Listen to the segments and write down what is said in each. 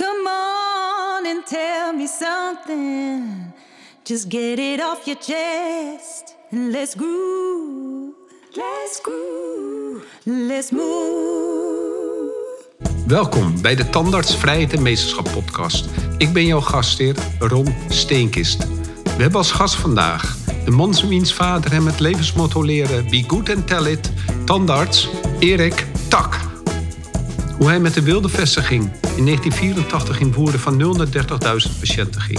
Come on and tell me something. Just get it off your chest and let's groove. Let's groove. Let's move. Welkom bij de Tandarts Vrijheid en Meesterschap podcast. Ik ben jouw gastheer Ron Steenkist. We hebben als gast vandaag de man wiens vader hem het levensmotto leren Be good and tell it, tandarts Erik Tak. Hoe hij met de wilde vestiging in 1984 in Woerden van 0 naar 30.000 patiënten ging.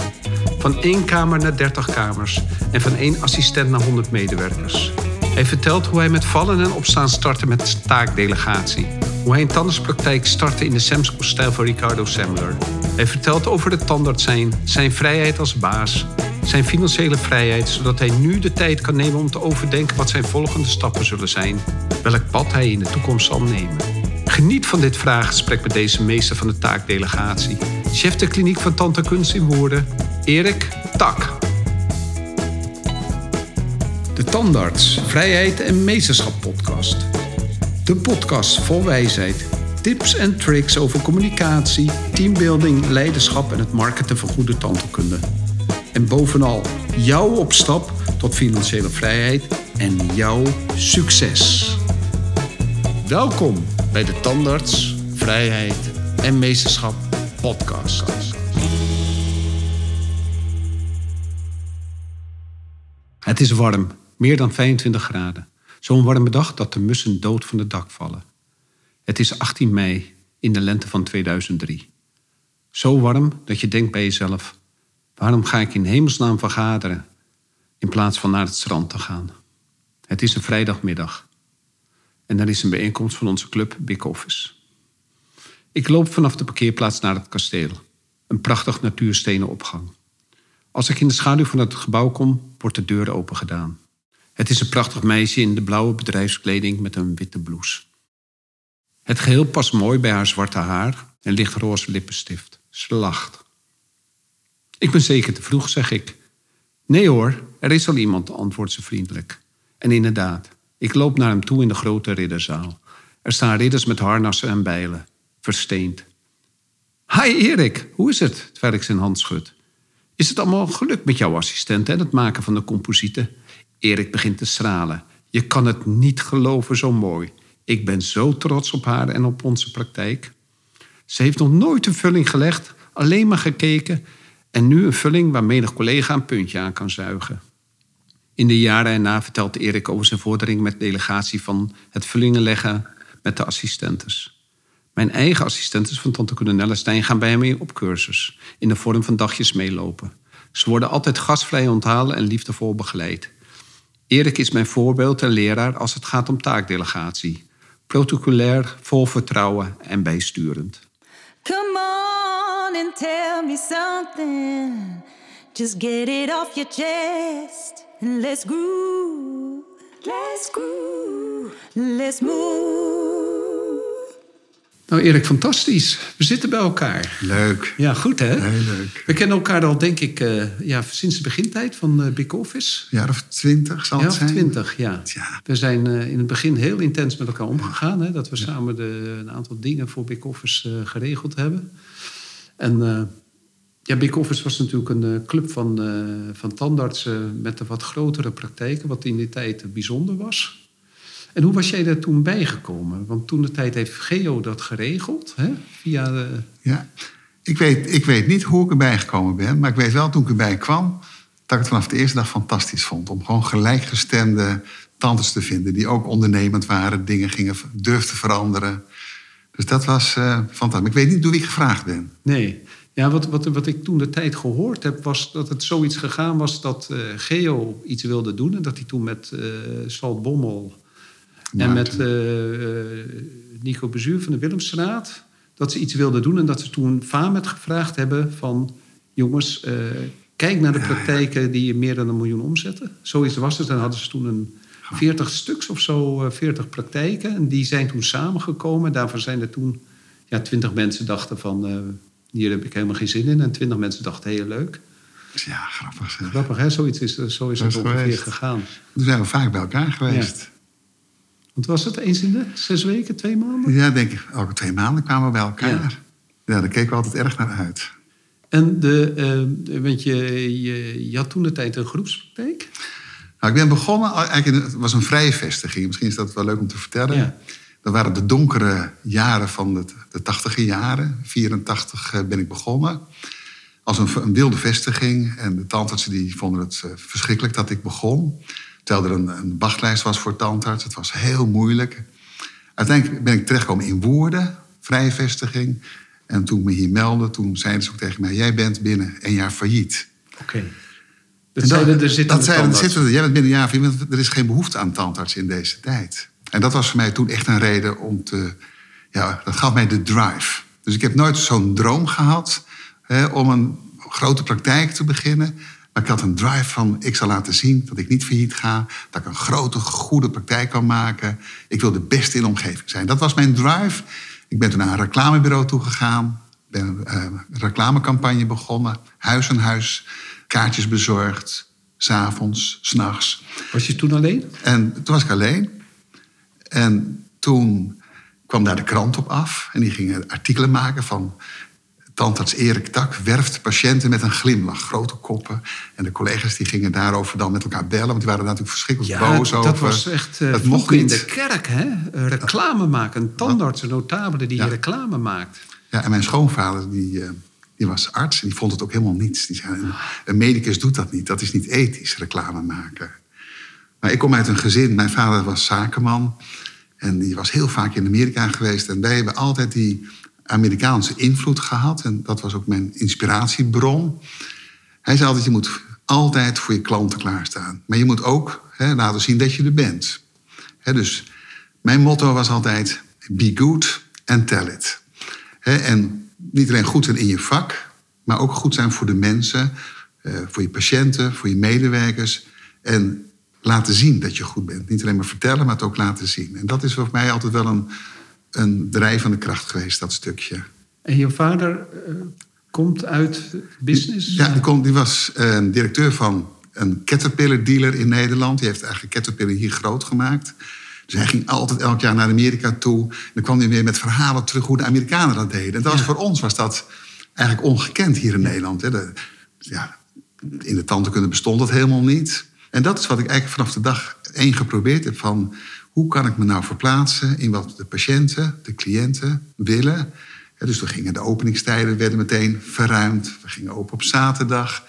Van één kamer naar 30 kamers en van één assistent naar 100 medewerkers. Hij vertelt hoe hij met vallen en opstaan startte met de taakdelegatie. Hoe hij een tandartspraktijk startte in de Semsco-stijl van Ricardo Semler. Hij vertelt over de tandarts zijn, zijn vrijheid als baas, zijn financiële vrijheid, zodat hij nu de tijd kan nemen om te overdenken wat zijn volgende stappen zullen zijn, welk pad hij in de toekomst zal nemen. Geniet van dit vraaggesprek met deze meester van de taakdelegatie, chef de kliniek van Tante Kunst in Woerden, Erik Tak. De Tandarts, Vrijheid en Meesterschap podcast. De podcast vol wijsheid, tips en tricks over communicatie, teambuilding, leiderschap en het marketen van goede tandheelkunde. En bovenal jouw opstap tot financiële vrijheid en jouw succes. Welkom bij de Tandarts, Vrijheid en Meesterschap podcast. Het is warm, meer dan 25 graden. Zo'n warme dag dat de mussen dood van het dak vallen. Het is 18 mei in de lente van 2003. Zo warm dat je denkt bij jezelf: waarom ga ik in hemelsnaam vergaderen in plaats van naar het strand te gaan? Het is een vrijdagmiddag en er is een bijeenkomst van onze club Big Office. Ik loop vanaf de parkeerplaats naar het kasteel, een prachtig natuurstenen opgang. Als ik in de schaduw van het gebouw kom, wordt de deur open gedaan. Het is een prachtig meisje in de blauwe bedrijfskleding met een witte blouse. Het geheel past mooi bij haar zwarte haar en lichtroze lippenstift. Ze lacht. Ik ben zeker te vroeg, zeg ik. Nee hoor, er is al iemand, antwoordt ze vriendelijk. En inderdaad, ik loop naar hem toe in de grote ridderzaal. Er staan ridders met harnassen en bijlen, versteend. Hi Erik, hoe is het? Terwijl ik zijn hand schud. Is het allemaal gelukt met jouw assistent en het maken van de composieten? Erik begint te stralen. Je kan het niet geloven, zo mooi. Ik ben zo trots op haar en op onze praktijk. Ze heeft nog nooit een vulling gelegd, alleen maar gekeken. En nu een vulling waar menig collega een puntje aan kan zuigen. In de jaren erna vertelt Erik over zijn vordering met delegatie van het vullingen leggen met de assistentes. Mijn eigen assistentes van Tante Coronella Stijn gaan bij hem op cursus, in de vorm van dagjes meelopen. Ze worden altijd gastvrij onthalen en liefdevol begeleid. Erik is mijn voorbeeld en leraar als het gaat om taakdelegatie. Protocolair, vol vertrouwen en bijsturend. Come on and tell me something. Just get it off your chest and let's groove. Let's groove. Let's move. Nou Erik, fantastisch. We zitten bij elkaar. Leuk. Ja, goed hè? Heel leuk. We kennen elkaar al, denk ik, eh, ja, sinds de begintijd van eh, Big Office. Een jaar of twintig zal Ja, het of zijn. twintig, ja. Ja. We zijn eh, in het begin heel intens met elkaar omgegaan. Hè, dat we samen de, een aantal dingen voor Big Office eh, geregeld hebben. En eh, ja, Big Office was natuurlijk een eh, club van, eh, van tandartsen met een wat grotere praktijken. Wat in die tijd eh, bijzonder was. En hoe was jij daar toen bijgekomen? Want toen de tijd heeft Geo dat geregeld. Hè, via de, Ja. Ik, weet, ik weet niet hoe ik erbij gekomen ben, maar ik weet wel toen ik erbij kwam... dat ik het vanaf de eerste dag fantastisch vond. Om gewoon gelijkgestemde tantes te vinden die ook ondernemend waren, dingen gingen, durfden veranderen. Dus dat was eh, fantastisch. Ik weet niet door wie ik gevraagd ben. Nee. Ja, wat, wat, wat ik toen de tijd gehoord heb, was dat het zoiets gegaan was dat eh, Geo iets wilde doen. En dat hij toen met eh Salt Bommel en met eh, Nico Bezuur van de Willemstraat... dat ze iets wilden doen en dat ze toen Famet gevraagd hebben van... jongens, kijk naar de praktijken die meer dan een miljoen omzetten. Zoiets was het. En hadden ze toen een 40 stuks of zo, eh, 40 praktijken. En die zijn toen samengekomen. Daarvan zijn er toen ja, 20 mensen dachten van... hier heb ik helemaal geen zin in. En 20 mensen dachten, heel leuk. Ja, grappig. zeg. Grappig, hè? Zoiets is, zo is Zo het is het ongeveer geweest. gegaan. Toen zijn we vaak bij elkaar geweest. Want was het eens in de zes weken, twee maanden? Ja, denk ik. Elke twee maanden kwamen we bij elkaar. Ja. Ja, daar keken we altijd erg naar uit. En de, uh, want je, je, je, had toen de tijd een groepspraktijk? Nou, ik ben begonnen, eigenlijk, het was een vrije vestiging. Misschien is dat wel leuk om te vertellen. Ja. Dat waren de donkere jaren van de, de tachtige jaren. 84 ben ik begonnen. Als een, een wilde vestiging. En de tandartsen die vonden het verschrikkelijk dat ik begon. Terwijl er een, een wachtlijst was voor tandarts. Het was heel moeilijk. Uiteindelijk ben ik terechtgekomen in Woerden, vrije vestiging. En toen ik me hier meldde, toen zeiden ze ook tegen mij... jij bent binnen een jaar failliet. Oké. Dat zeiden er zitten dat zeiden, zitten, Jij bent binnen een jaar failliet, er is geen behoefte aan tandarts in deze tijd. En dat was voor mij toen echt een reden om te... Ja, dat gaf mij de drive. Dus ik heb nooit zo'n droom gehad hè, om een grote praktijk te beginnen. Maar ik had een drive van, ik zal laten zien dat ik niet failliet ga. Dat ik een grote, goede praktijk kan maken. Ik wil de beste in de omgeving zijn. Dat was mijn drive. Ik ben toen naar een reclamebureau toegegaan. Ben een uh, reclamecampagne begonnen. Huis aan huis. Kaartjes bezorgd. S'avonds, s'nachts. Was je toen alleen? En toen was ik alleen. En toen kwam daar de krant op af. En die gingen artikelen maken van tandarts Erik Tak werft patiënten met een glimlach. Grote koppen. En de collega's die gingen daarover dan met elkaar bellen. Want die waren natuurlijk verschrikkelijk ja, boos over. dat was echt uh, dat mocht in de kerk, hè? Reclame maken. Een tandarts, een notabele die reclame maakt. Ja, en mijn schoonvader die, uh, die was arts. En die vond het ook helemaal niets. Die zei, een, een medicus doet dat niet. Dat is niet ethisch, reclame maken. Ik kom uit een gezin. Mijn vader was zakenman. En die was heel vaak in Amerika geweest. En wij hebben altijd die Amerikaanse invloed gehad. En dat was ook mijn inspiratiebron. Hij zei altijd, je moet altijd voor je klanten klaarstaan. Maar je moet ook hè, laten zien dat je er bent. Hè, dus mijn motto was altijd, be good and tell it. Hè, en niet alleen goed zijn in je vak, maar ook goed zijn voor de mensen, eh, voor je patiënten, voor je medewerkers. En laten zien dat je goed bent. Niet alleen maar vertellen, maar het ook laten zien. En dat is voor mij altijd wel een een drijvende kracht geweest, dat stukje. En je vader uh, komt uit business? Ja, die, die was uh, directeur van een Caterpillar dealer in Nederland. Die heeft eigenlijk Caterpillar hier groot gemaakt. Dus hij ging altijd elk jaar naar Amerika toe. En dan kwam hij weer met verhalen terug hoe de Amerikanen dat deden. En dat was, voor ons was dat eigenlijk ongekend hier in Nederland. Hè. De, ja, in de tandheelkunde bestond dat helemaal niet. En dat is wat ik eigenlijk vanaf de dag één geprobeerd heb. Van hoe kan ik me nou verplaatsen in wat de patiënten, de cliënten willen? dus we gingen de openingstijden werden meteen verruimd. We gingen open op zaterdag.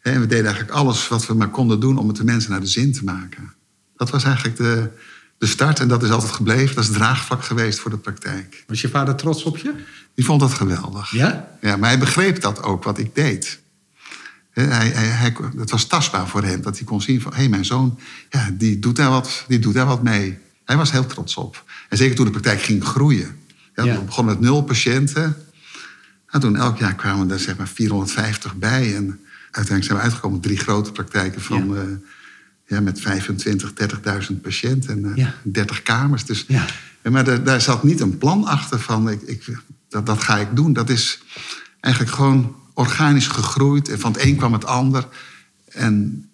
En we deden eigenlijk alles wat we maar konden doen om het de mensen naar de zin te maken. Dat was eigenlijk de, de start en dat is altijd gebleven. Dat is draagvlak geweest voor de praktijk. Was je vader trots op je? Die vond dat geweldig. Ja? Ja, maar hij begreep dat ook, wat ik deed. Hij, hij, hij, het was tastbaar voor hem, dat hij kon zien van... hé, hey, mijn zoon, ja, die, doet daar wat, die doet daar wat mee. Hij was heel trots op. En zeker toen de praktijk ging groeien. Ja, We begonnen met nul patiënten. En toen elk jaar kwamen er zeg maar 450 bij. En uiteindelijk zijn we uitgekomen drie grote praktijken van... Ja. Uh, ja, met 25, 30.000 patiënten en uh, ja. 30 kamers. Dus, ja. Maar daar, daar, zat niet een plan achter van ik, ik, dat, dat ga ik doen. Dat is eigenlijk gewoon organisch gegroeid. En van het een kwam het ander. En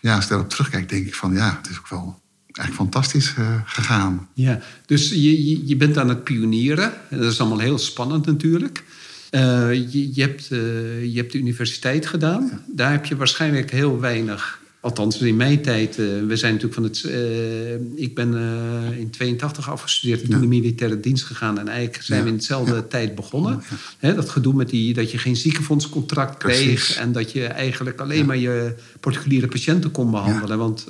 ja, als ik daarop terugkijk, denk ik van ja, het is ook wel eigenlijk fantastisch uh, gegaan. Ja, dus je, je, bent aan het pionieren. En dat is allemaal heel spannend natuurlijk. Uh, je, je, hebt, uh, je hebt de universiteit gedaan. Ja. Daar heb je waarschijnlijk heel weinig... Althans, in mijn tijd, we zijn natuurlijk van het. ik ben in 82 afgestudeerd ja. toen de militaire dienst gegaan. En eigenlijk zijn ja. we in dezelfde tijd begonnen. He, dat gedoe met die, dat je geen ziekenfondscontract kreeg. En dat je eigenlijk alleen maar je particuliere patiënten kon behandelen. Want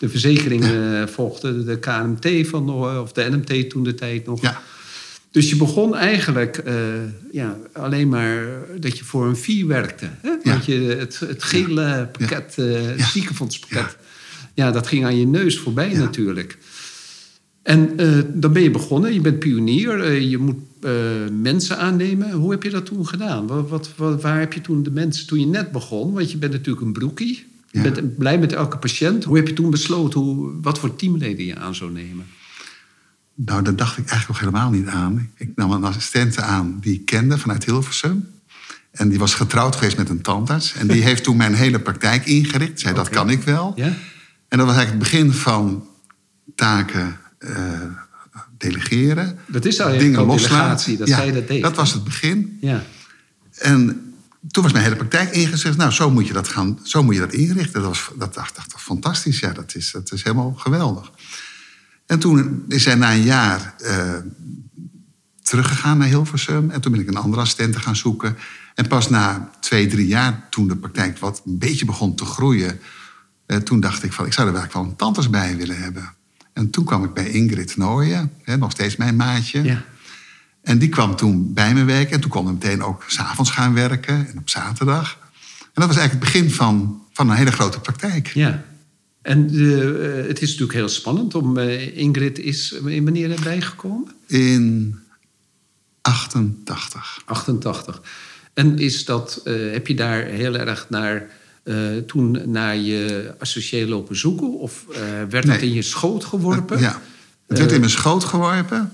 de verzekeringen ja. volgden de KNMT van, eh, of de NMT toen de tijd nog. Ja. Dus je begon eigenlijk uh, ja, alleen maar dat je voor een fee werkte. Hè? Ja. Want je, het, het gele pakket, uh, het ziekenfondspakket, ja. dat ging aan je neus voorbij natuurlijk. En uh, dan ben je begonnen, je bent pionier, je moet mensen aannemen. Hoe heb je dat toen gedaan? Wat, wat, waar heb je toen de mensen, toen je net begon, want je bent natuurlijk een broekie. Je bent blij met elke patiënt. Hoe heb je toen besloten hoe, wat voor teamleden je aan zou nemen? Nou, daar dacht ik eigenlijk nog helemaal niet aan. Ik nam een assistente aan die ik kende vanuit Hilversum. En die was getrouwd geweest met een tandarts. En die heeft toen mijn hele praktijk ingericht. Zei, okay. dat kan ik wel. Ja? En dat was eigenlijk het begin van taken uh, delegeren. Dat is al een delegatie, dat zij dat deed. Dat was het begin. Ja. En toen was mijn hele praktijk ingezet. Nou, zo moet je dat, gaan, zo moet je dat inrichten. Dat, was, dat dacht ik fantastisch. Ja, dat is, dat is helemaal geweldig. En toen is hij na een jaar uh, teruggegaan naar Hilversum. En toen ben ik een andere assistent gaan zoeken. En pas na twee, drie jaar, toen de praktijk wat een beetje begon te groeien... Uh, toen dacht ik van, ik zou er eigenlijk wel een tantes bij willen hebben. En toen kwam ik bij Ingrid Nooyen, nog steeds mijn maatje. Ja. En die kwam toen bij me werken. En toen kon ik meteen ook s'avonds gaan werken en op zaterdag. En dat was eigenlijk het begin van, van een hele grote praktijk. Ja. En uh, het is natuurlijk heel spannend om. Uh, Ingrid is in wanneer erbij gekomen? In 88. 88. En is dat, heb je daar heel erg naar toen naar je associé lopen zoeken? Of werd nee. dat in je schoot geworpen? ja, het werd in mijn schoot geworpen.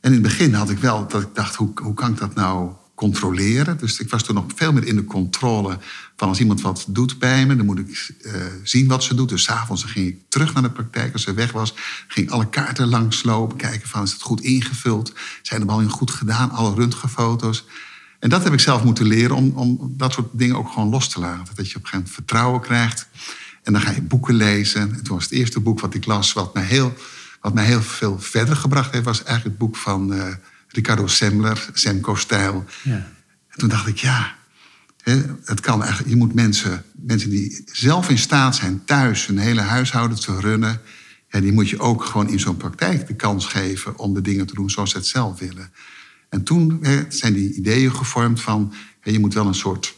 En in het begin had ik wel dat ik dacht, hoe, hoe kan ik dat nou controleren? Dus ik was toen nog veel meer in de controle van als iemand wat doet bij me, dan moet ik uh, zien wat ze doet. Dus s'avonds ging ik terug naar de praktijk. Als ze weg was, ging alle kaarten langslopen, kijken van is het goed ingevuld? Zijn de behandelingen goed gedaan? Alle röntgenfoto's. En dat heb ik zelf moeten leren om, om dat soort dingen ook gewoon los te laten. Dat je op een gegeven moment vertrouwen krijgt. En dan ga je boeken lezen. En toen was het eerste boek wat ik las, wat me heel wat mij heel veel verder gebracht heeft, was eigenlijk het boek van uh, Ricardo Semler, Semco-stijl. Ja. En toen dacht ik, ja, het kan eigenlijk. Je moet mensen, mensen die zelf in staat zijn thuis hun hele huishouden te runnen, ja, die moet je ook gewoon in zo'n praktijk de kans geven om de dingen te doen zoals ze het zelf willen. En toen zijn die ideeën gevormd van, je moet wel een soort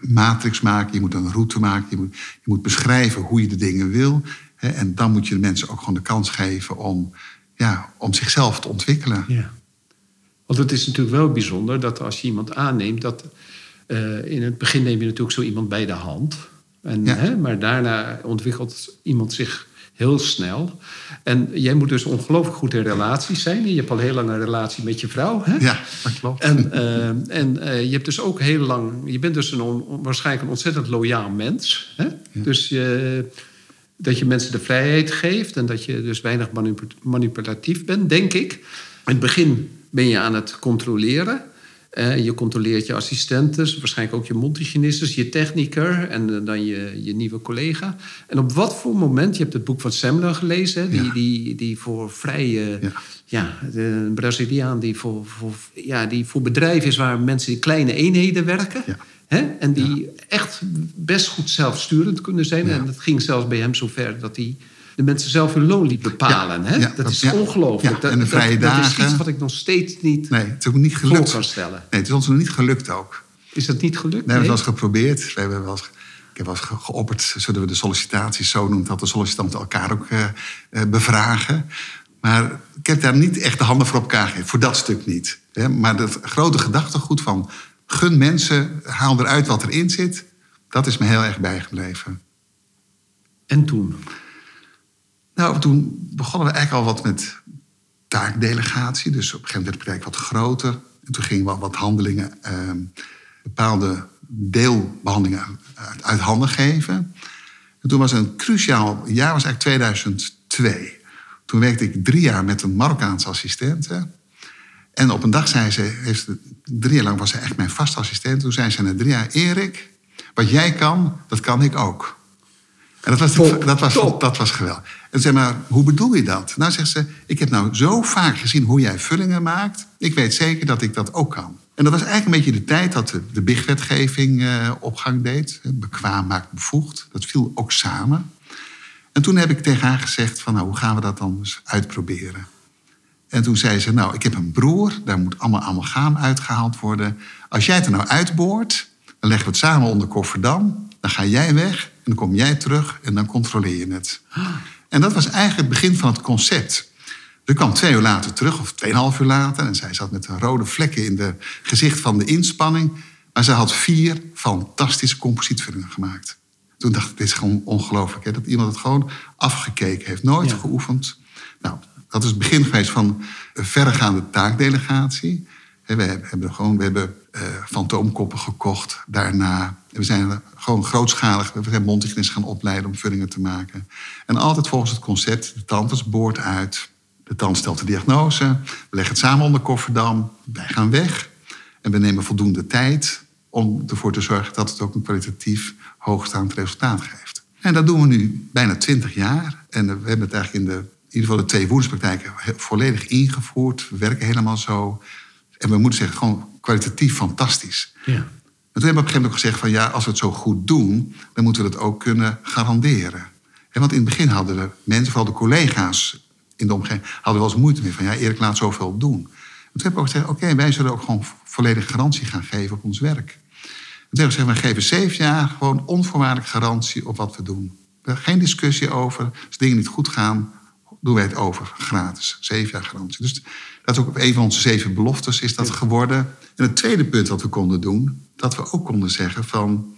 matrix maken, je moet een route maken, je moet, je moet beschrijven hoe je de dingen wil. En dan moet je de mensen ook gewoon de kans geven om, ja, om zichzelf te ontwikkelen. Ja. Want het is natuurlijk wel bijzonder dat als je iemand aanneemt, dat uh, in het begin neem je natuurlijk zo iemand bij de hand. En, Ja. hè, maar daarna ontwikkelt iemand zich heel snel. En jij moet dus ongelooflijk goed in relaties zijn. Je hebt al heel lang een relatie met je vrouw. Hè? Ja, dat klopt. En, eh, en eh, je hebt dus ook heel lang. Je bent dus een on- waarschijnlijk een ontzettend loyaal mens. Hè? Dus je, dat je mensen de vrijheid geeft en dat je dus weinig manipu- manipulatief bent, denk ik. In het begin ben je aan het controleren. Eh, je controleert je assistenten, waarschijnlijk ook je mondhygiënistes, je techniker en eh, dan je, je nieuwe collega. En op wat voor moment, je hebt het boek van Semler gelezen, hè, die, Ja. die, die voor vrije, Ja. ja, de- Braziliaan die voor, voor, ja, die voor bedrijven is waar mensen in kleine eenheden werken. Ja. Hè? En die echt best goed zelfsturend kunnen zijn. En dat ging zelfs bij hem zover dat hij de mensen zelf hun loon liet bepalen. Ja, hè? ja, dat dat- is ja. ongelooflijk. Dat, en de vrije dat, dat is iets wat ik nog steeds niet Nee, het is ook niet voor gelukt. kan stellen. Nee, het is ons nog niet gelukt ook. Is dat niet gelukt? We hebben het wel eens geprobeerd. We hebben wel eens, ik heb wel eens ge- geopperd, zullen we de sollicitaties zo noemen, dat de sollicitanten elkaar ook eh, eh, bevragen. Maar ik heb daar niet echt de handen voor op elkaar gegeven, voor dat stuk niet. Hè. Maar het grote gedachtegoed van gun mensen, haal eruit wat erin zit, dat is me heel erg bijgebleven. En toen? Nou, toen begonnen we eigenlijk al wat met taakdelegatie. Dus op een gegeven moment werd de praktijk wat groter. En toen gingen we wat handelingen, ehm, bepaalde deelbehandelingen uit, handen geven. En toen was een cruciaal jaar, was eigenlijk 2002. Toen werkte ik drie jaar met een Marokkaanse assistente. En op een dag zei ze, ze- drie jaar lang was zij echt mijn vaste assistent. Toen zei ze na drie jaar, Erik, wat jij kan, dat kan ik ook. En dat was, dat was, top. dat was geweldig. En zeg maar, hoe bedoel je dat? Nou, zegt ze, ik heb nou zo vaak gezien hoe jij vullingen maakt. Ik weet zeker dat ik dat ook kan. En dat was eigenlijk een beetje de tijd dat de, de BIG-wetgeving eh, opgang deed. Bekwaam maakt bevoegd. Dat viel ook samen. En toen heb ik tegen haar gezegd van, nou, hoe gaan we dat dan eens uitproberen? En toen zei ze, nou, ik heb een broer, daar moet allemaal amalgaam uitgehaald worden. Als jij het er nou uitboort, dan leggen we het samen onder kofferdam. Dan ga jij weg dan kom jij terug en dan controleer je het. En dat was eigenlijk het begin van het concept. Ze kwam twee uur later terug, of tweeënhalf uur later... en zij zat met rode vlekken in het gezicht van de inspanning... maar ze had vier fantastische composietvullingen gemaakt. Toen dacht ik, dit is gewoon ongelooflijk. Hè? Dat iemand het gewoon afgekeken heeft, nooit Ja. geoefend. Nou, dat is het begin geweest van een verregaande taakdelegatie. We hebben, hebben gewoon, we hebben eh, fantoomkoppen gekocht. Daarna, we zijn gewoon grootschalig, we zijn mondhygiënisten gaan opleiden om vullingen te maken. En altijd volgens het concept, de tandarts boort uit, de tandarts stelt de diagnose. We leggen het samen onder kofferdam. Wij gaan weg. En we nemen voldoende tijd om ervoor te zorgen dat het ook een kwalitatief hoogstaand resultaat geeft. En dat doen we nu bijna twintig jaar. En we hebben het eigenlijk in, de, in ieder geval de twee woenspraktijken volledig ingevoerd. We werken helemaal zo. En we moeten zeggen, gewoon kwalitatief fantastisch. Ja. En toen hebben we op een gegeven moment ook gezegd van ja, als we het zo goed doen, dan moeten we het ook kunnen garanderen. En want in het begin hadden de mensen, vooral de collega's in de omgeving, hadden wel eens moeite mee van ja, Erik laat zoveel doen. En toen hebben we ook gezegd, oké, wij zullen ook gewoon volledige garantie gaan geven op ons werk. En toen hebben we gezegd, we geven zeven jaar gewoon onvoorwaardelijk garantie op wat we doen. Geen discussie over. Als dingen niet goed gaan, doen wij het over gratis. Zeven jaar garantie. Dus dat is ook een van onze zeven beloftes is dat geworden. En het tweede punt wat we konden doen, dat we ook konden zeggen van,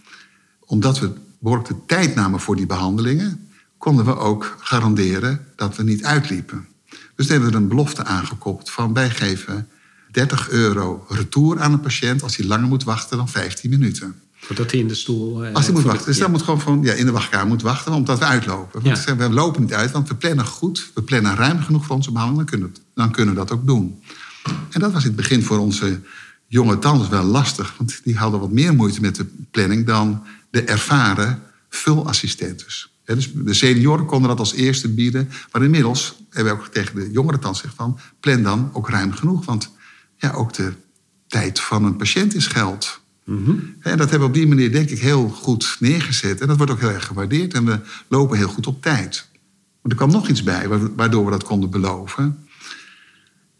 omdat we behoorlijk de tijd namen voor die behandelingen, konden we ook garanderen dat we niet uitliepen. Dus hebben we een belofte aangekoppeld van wij geven 30 euro retour aan een patiënt als hij langer moet wachten dan 15 minuten. Voordat hij in de stoel... eh, Als hij moet wachten. Dus ja. dan moet gewoon van, ja, in de wachtkamer moet wachten, omdat we uitlopen. Ja. we lopen niet uit, want we plannen goed. We plannen ruim genoeg voor onze behandeling, dan kunnen, we, dan kunnen we dat ook doen. En dat was in het begin voor onze jonge tandarts wel lastig. Want die hadden wat meer moeite met de planning dan de ervaren vulassistentes. Hè, Dus de senioren konden dat als eerste bieden. Maar inmiddels hebben we ook tegen de jongere tandarts gezegd van... plan dan ook ruim genoeg, want ja, ook de tijd van een patiënt is geld. En dat hebben we op die manier denk ik heel goed neergezet. En dat wordt ook heel erg gewaardeerd. En we lopen heel goed op tijd. Maar er kwam nog iets bij wa- waardoor we dat konden beloven.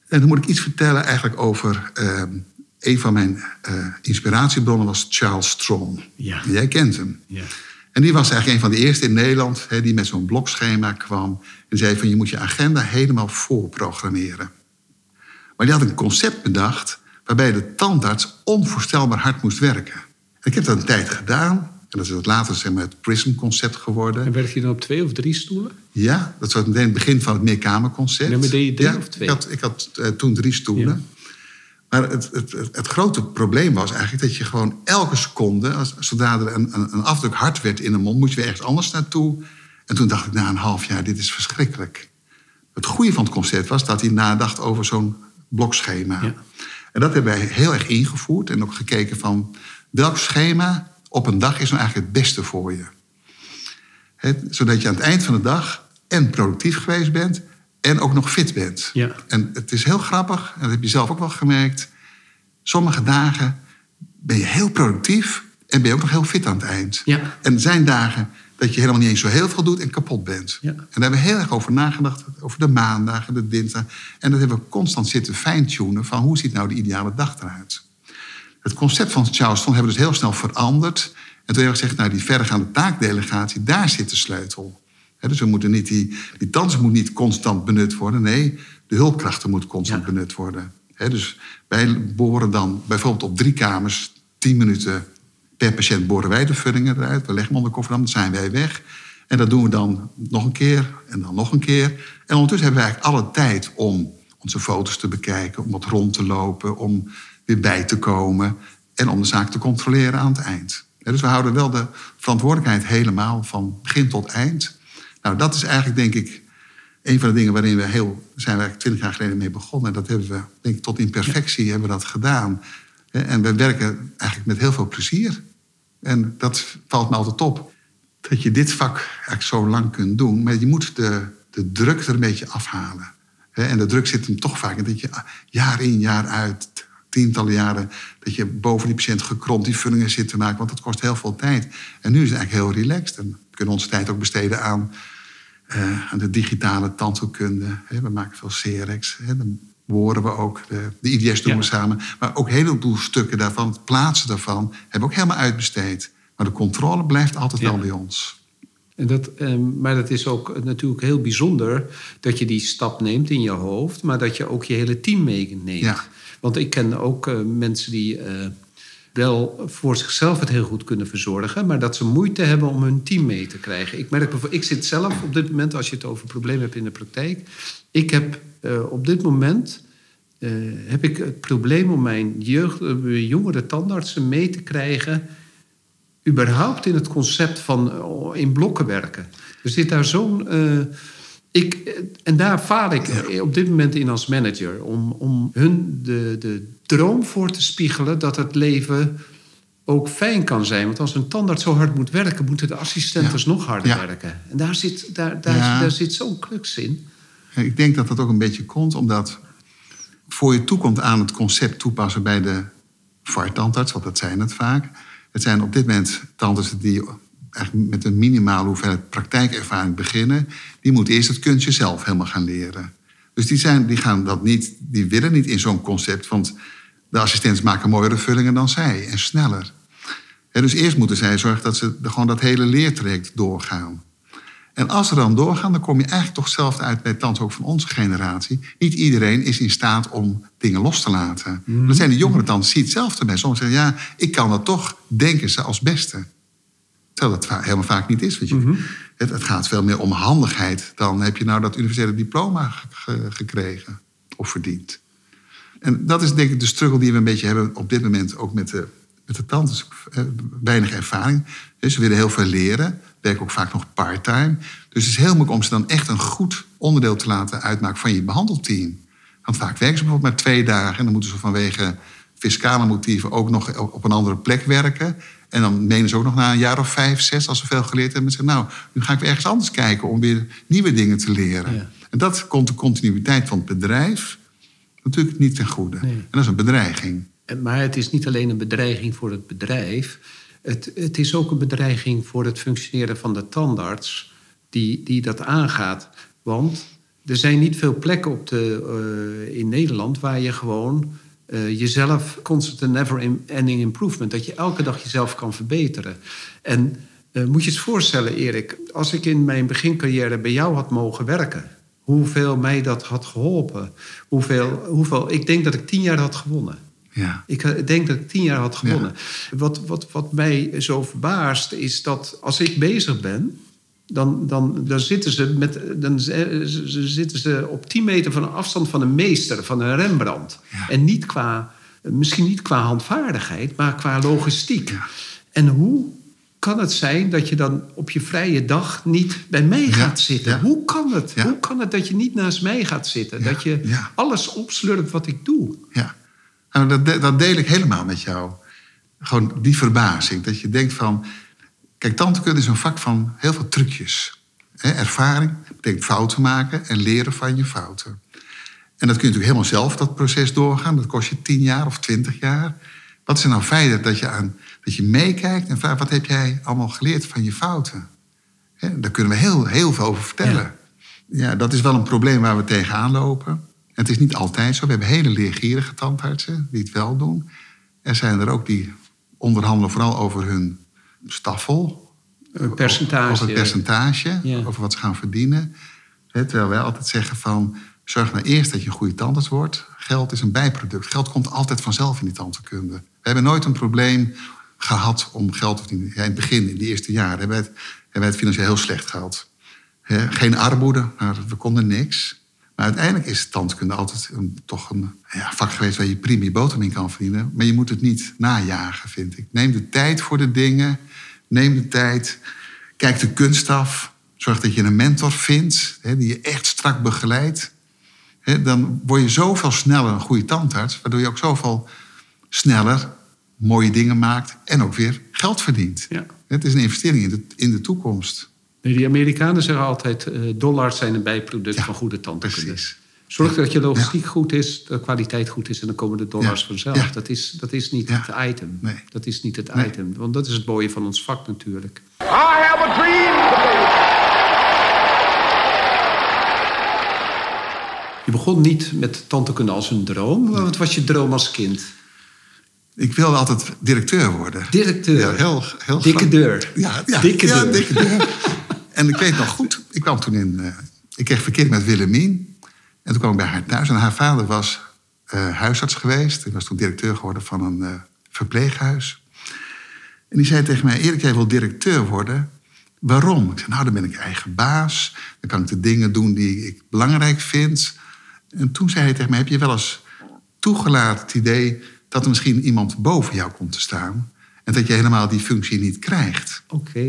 En dan moet ik iets vertellen eigenlijk over... eh, een van mijn eh, inspiratiebronnen was Charles Strong. Ja. Jij kent hem. Ja. En die was eigenlijk een van de eerste in Nederland... Hè, die met zo'n blokschema kwam. En zei van je moet je agenda helemaal voorprogrammeren. Maar die had een concept bedacht waarbij de tandarts onvoorstelbaar hard moest werken. En ik heb dat een tijd gedaan. En dat is het later zeg maar, het PRISM-concept geworden. En werkt hij dan op twee of drie stoelen? Ja, dat was meteen het begin van het meerkamerconcept. Ja, maar deed je drie ja, of twee? Ik had, ik had eh, toen drie stoelen. Ja. Maar het, het, het, het grote probleem was eigenlijk dat je gewoon elke seconde... Als, zodra er een, een, een afdruk hard werd in de mond, moest je weer ergens anders naartoe. En toen dacht ik na een half jaar, dit is verschrikkelijk. Het goede van het concept was dat hij nadacht over zo'n blokschema. Ja. En dat hebben wij heel erg ingevoerd en ook gekeken van... welk schema op een dag is nou eigenlijk het beste voor je? Zodat je aan het eind van de dag en productief geweest bent en ook nog fit bent. Ja. En het is heel grappig, en dat heb je zelf ook wel gemerkt. Sommige dagen ben je heel productief en ben je ook nog heel fit aan het eind. Ja. En er zijn dagen dat je helemaal niet eens zo heel veel doet en kapot bent. Ja. En daar hebben we heel erg over nagedacht, over de maandagen, de dinsdag. En dat hebben we constant zitten fine-tunen van hoe ziet nou de ideale dag eruit. Het concept van Charleston hebben we dus heel snel veranderd. En toen hebben we gezegd, nou die verregaande taakdelegatie, daar zit de sleutel. Dus we moeten niet die, die tandarts moet niet constant benut worden. Nee, de hulpkrachten moet constant Ja. benut worden. Dus wij boren dan bijvoorbeeld op drie kamers, tien minuten per patiënt boren wij de vullingen eruit. We leggen hem onder kofferdam, dan zijn wij weg. En dat doen we dan nog een keer en dan nog een keer. En ondertussen hebben we eigenlijk alle tijd om onze foto's te bekijken, om wat rond te lopen, om weer bij te komen en om de zaak te controleren aan het eind. Dus we houden wel de verantwoordelijkheid helemaal van begin tot eind. Nou, dat is eigenlijk denk ik een van de dingen waarin we heel, zijn we eigenlijk twintig jaar geleden mee begonnen. En dat hebben we, denk ik, tot in perfectie hebben we dat gedaan. Hè, En we werken eigenlijk met heel veel plezier. En dat valt me altijd op. Dat je dit vak eigenlijk zo lang kunt doen. Maar je moet de, de druk er een beetje afhalen. En de druk zit hem toch vaak in dat je jaar in, jaar uit, tientallen jaren... dat je boven die patiënt gekromd die vullingen zit te maken. Want dat kost heel veel tijd. En nu is het eigenlijk heel relaxed. En we kunnen onze tijd ook besteden aan eh, aan de digitale tandheelkunde. We maken veel CRX. Dan boren we ook. De, de IDS doen Ja. we samen. Maar ook een heleboel stukken daarvan, het plaatsen daarvan... hebben we ook helemaal uitbesteed. Maar de controle blijft altijd Ja. wel bij ons. En dat, eh, maar dat is ook natuurlijk heel bijzonder dat je die stap neemt in je hoofd, maar dat je ook je hele team meeneemt. Ja. Want ik ken ook eh, mensen die eh, wel voor zichzelf het heel goed kunnen verzorgen, maar dat ze moeite hebben om hun team mee te krijgen. Ik merk bijvoorbeeld, ik zit zelf op dit moment, als je het over problemen hebt in de praktijk, ik heb eh, op dit moment eh, heb ik het probleem om mijn jeugd, eh, jongere tandartsen mee te krijgen überhaupt in het concept van in blokken werken. Er zit daar zo'n Ik, en daar faal ik op dit moment in als manager. Om, om hun de, de droom voor te spiegelen dat het leven ook fijn kan zijn. Want als een tandarts zo hard moet werken, moeten de assistenten nog harder werken. En daar zit, daar, daar, daar zit zo'n crux in. Ik denk dat dat ook een beetje komt omdat voor je toekomt aan het concept toepassen bij de tandarts, want dat zijn het vaak. Het zijn op dit moment tandartsen die eigenlijk met een minimale hoeveelheid praktijkervaring beginnen. Die moeten eerst het kunstje zelf helemaal gaan leren. Dus die, zijn, die, gaan dat niet, die willen niet in zo'n concept, want de assistenten maken mooiere vullingen dan zij en sneller. dus eerst moeten zij zorgen dat ze gewoon dat hele leertraject doorgaan. En als ze dan doorgaan, dan kom je eigenlijk toch zelf uit bij het ook van onze generatie. Niet iedereen is in staat om dingen los te laten. Mm. Dan zijn de jongeren dan, zie het zelf erbij. Sommigen zeggen, ja, ik kan dat toch, denken ze, als beste. Terwijl dat helemaal vaak niet is. Weet je. Mhm. het, het, gaat veel meer om handigheid. Dan heb je nou dat universele diploma gekregen of verdiend. En dat is denk ik de struggle die we een beetje hebben op dit moment ook met de, met de tantes. Eh, weinig ervaring. Dus ze willen heel veel leren. Werken ook vaak nog part-time. Dus het is heel moeilijk om ze dan echt een goed onderdeel te laten uitmaken van je behandelteam. Want vaak werken ze bijvoorbeeld maar twee dagen. En dan moeten ze vanwege fiscale motieven ook nog op een andere plek werken. En dan menen ze ook nog na een jaar of vijf, zes, als ze veel geleerd hebben, zeggen: Nou, nu ga ik weer ergens anders kijken om weer nieuwe dingen te leren. En dat komt de continuïteit van het bedrijf natuurlijk niet ten goede. En dat is een bedreiging. Maar het is niet alleen een bedreiging voor het bedrijf. Het, het is ook een bedreiging voor het functioneren van de tandarts die, die dat aangaat. Want er zijn niet veel plekken op de, uh, in Nederland waar je gewoon uh, jezelf constant and never ending improvement, dat je elke dag jezelf kan verbeteren. En uh, moet je eens voorstellen, Erik, als ik in mijn begincarrière bij jou had mogen werken, hoeveel mij dat had geholpen. Hoeveel, hoeveel, ik denk dat ik tien jaar had gewonnen. Ja. Ik eh, denk dat ik tien jaar had gewonnen. Wat, wat, wat mij zo verbaast is dat als ik bezig ben, dan, dan, dan, zitten ze met, dan zitten ze op 10 meter van een afstand van een meester, van een Rembrandt. En niet qua, misschien niet qua handvaardigheid, maar qua logistiek. En hoe kan het zijn dat je dan op je vrije dag niet bij mij gaat zitten? Hoe kan het? Hoe kan het dat je niet naast mij gaat zitten? Dat je alles opslurpt wat ik doe? Ja, nou, dat, dat deel ik helemaal met jou. Gewoon die verbazing. Dat je denkt van... Kijk, tantekunde is een vak van heel veel trucjes. ervaring betekent fouten maken en leren van je fouten. En dat kun je natuurlijk helemaal zelf, dat proces doorgaan. Dat kost je tien jaar of twintig jaar. Wat is er nou fijn dat je, aan, dat je meekijkt en vraagt... wat heb jij allemaal geleerd van je fouten? daar kunnen we heel, heel veel over vertellen. Ja. ja. dat is wel een probleem waar we tegenaan lopen. Het is niet altijd zo. We hebben hele leergierige tandartsen die het wel doen. Er zijn er ook die onderhandelen vooral over hun staffel. Een percentage. Over het percentage, over wat ze gaan verdienen. terwijl wij altijd zeggen van... zorg nou eerst dat je een goede tandarts wordt. Geld is een bijproduct. Geld komt altijd vanzelf in die tandheelkunde. We hebben nooit een probleem gehad om geld te verdienen. Ja, in het begin, in de eerste jaren, hebben wij het, hebben wij het financieel heel slecht gehad. geen armoede, maar we konden niks. Maar uiteindelijk is tandkunde altijd een, toch een ja, vak geweest waar je prima boterham in kan verdienen. Maar je moet het niet najagen, vind ik. Neem de tijd voor de dingen. Neem de tijd. Kijk de kunst af. Zorg dat je een mentor vindt hè, die je echt strak begeleidt. Hè, dan word je zoveel sneller een goede tandarts. Waardoor je ook zoveel sneller mooie dingen maakt. En ook weer geld verdient. Ja. Het is een investering in de, in de toekomst. Nee, die Amerikanen zeggen altijd... Uh, dollars zijn een bijproduct van goede tandheelkunde. Precies. Zorg dat je logistiek goed is, de kwaliteit goed is en dan komen de dollars vanzelf. Dat, is, dat is niet het item. Nee. Dat is niet het item. Want dat is het mooie van ons vak natuurlijk. I have a dream. Je begon niet met tandheelkunde als een droom. Wat was je droom als kind? Ik wilde altijd directeur worden. Directeur? Ja, heel, heel dikke deur. Ja, ja, dikke deur. dikke deur. en ik weet nog goed, ik kwam toen in... Uh, ik kreeg verkeerd met Willemien. En toen kwam ik bij haar thuis. En haar vader was uh, huisarts geweest. Hij was toen directeur geworden van een uh, verpleeghuis. En die zei tegen mij: Erik, jij wil directeur worden. Waarom? Ik zei: Nou, dan ben ik eigen baas. Dan kan ik de dingen doen die ik belangrijk vind. En toen zei hij tegen mij: Heb je wel eens toegelaten het idee dat er misschien iemand boven jou komt te staan. En dat je helemaal die functie niet krijgt? Oké.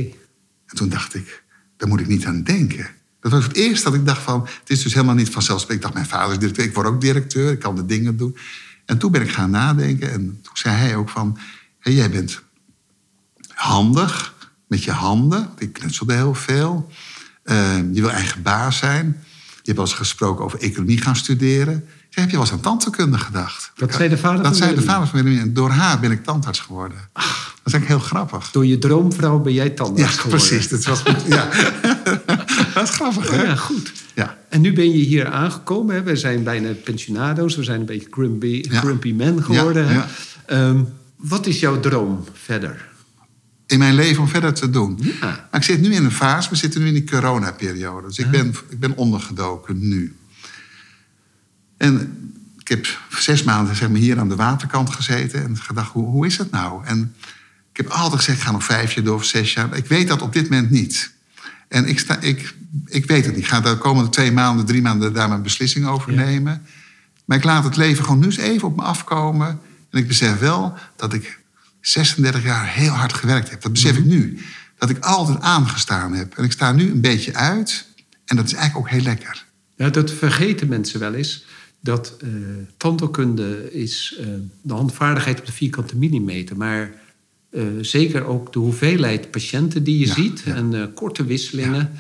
En toen dacht ik: Daar moet ik niet aan denken. Dat was het eerste dat ik dacht van... het is dus helemaal niet vanzelfsprekend. Ik dacht, mijn vader is directeur, ik word ook directeur. Ik kan de dingen doen. En toen ben ik gaan nadenken. En toen zei hij ook van... Jij bent handig met je handen. Ik knutselde heel veel. Uh, je wil eigen baas zijn. Je hebt wel eens gesproken over economie gaan studeren. Zeg, heb je wel eens aan tandheelkunde gedacht? Dat zei de vader dat van zei de vader van Willemien. En door haar ben ik tandarts geworden. dat is eigenlijk heel grappig. Door je droomvrouw ben jij Ja, tandarts geworden. precies. Dat, was, ja. dat is grappig, hè? Ja, goed. Ja. En nu ben je hier aangekomen. Hè? We zijn bijna pensionado's. We zijn een beetje grumpy, Ja. grumpy men geworden. Ja, hè? ja. Ehm, wat is jouw droom verder? in mijn leven om verder te doen. Ja. Maar ik zit nu in een fase, we zitten nu in die coronaperiode. Dus ik ben, ik ben ondergedoken nu. En ik heb zes maanden zeg maar, hier aan de waterkant gezeten en gedacht, hoe, hoe is het nou? En ik heb altijd gezegd, ik ga nog vijf jaar door of zes jaar. Ik weet dat op dit moment niet. En ik, sta, ik, ik weet het niet. Ik ga de komende twee maanden, drie maanden daar mijn beslissing over Ja. nemen. Maar ik laat het leven gewoon nu eens even op me afkomen. En ik besef wel dat ik 36 jaar heel hard gewerkt heb. Dat besef Mhm. ik nu. Dat ik altijd aangestaan heb. En ik sta nu een beetje uit. En dat is eigenlijk ook heel lekker. Ja, dat vergeten mensen wel eens. Dat tandheelkunde is eh, de handvaardigheid op de vierkante millimeter. Maar eh, zeker ook de hoeveelheid patiënten die je Ja, ziet. ja. En korte wisselingen.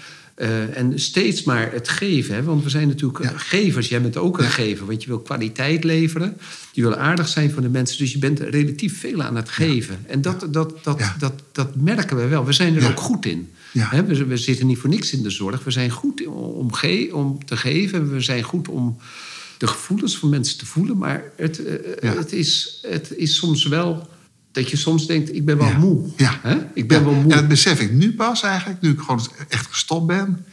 En steeds maar het geven. Hè? Want we zijn natuurlijk gevers. Jij bent ook een gever. Want je wil kwaliteit leveren. Je wil aardig zijn voor de mensen. Dus je bent relatief veel aan het geven. En dat, dat, dat, dat, dat merken we wel. We zijn er ook goed in. Hè, we, we zitten niet voor niks in de zorg. We zijn goed om, om te geven. We zijn goed om de gevoelens van mensen te voelen. Maar het, eh, Ja. het, is, het is soms wel dat je soms denkt: ik ben wel Ja. moe. Ja. Hè? Ik ben Ja. wel moe. En dat besef ik nu pas eigenlijk, nu ik gewoon echt gestopt ben.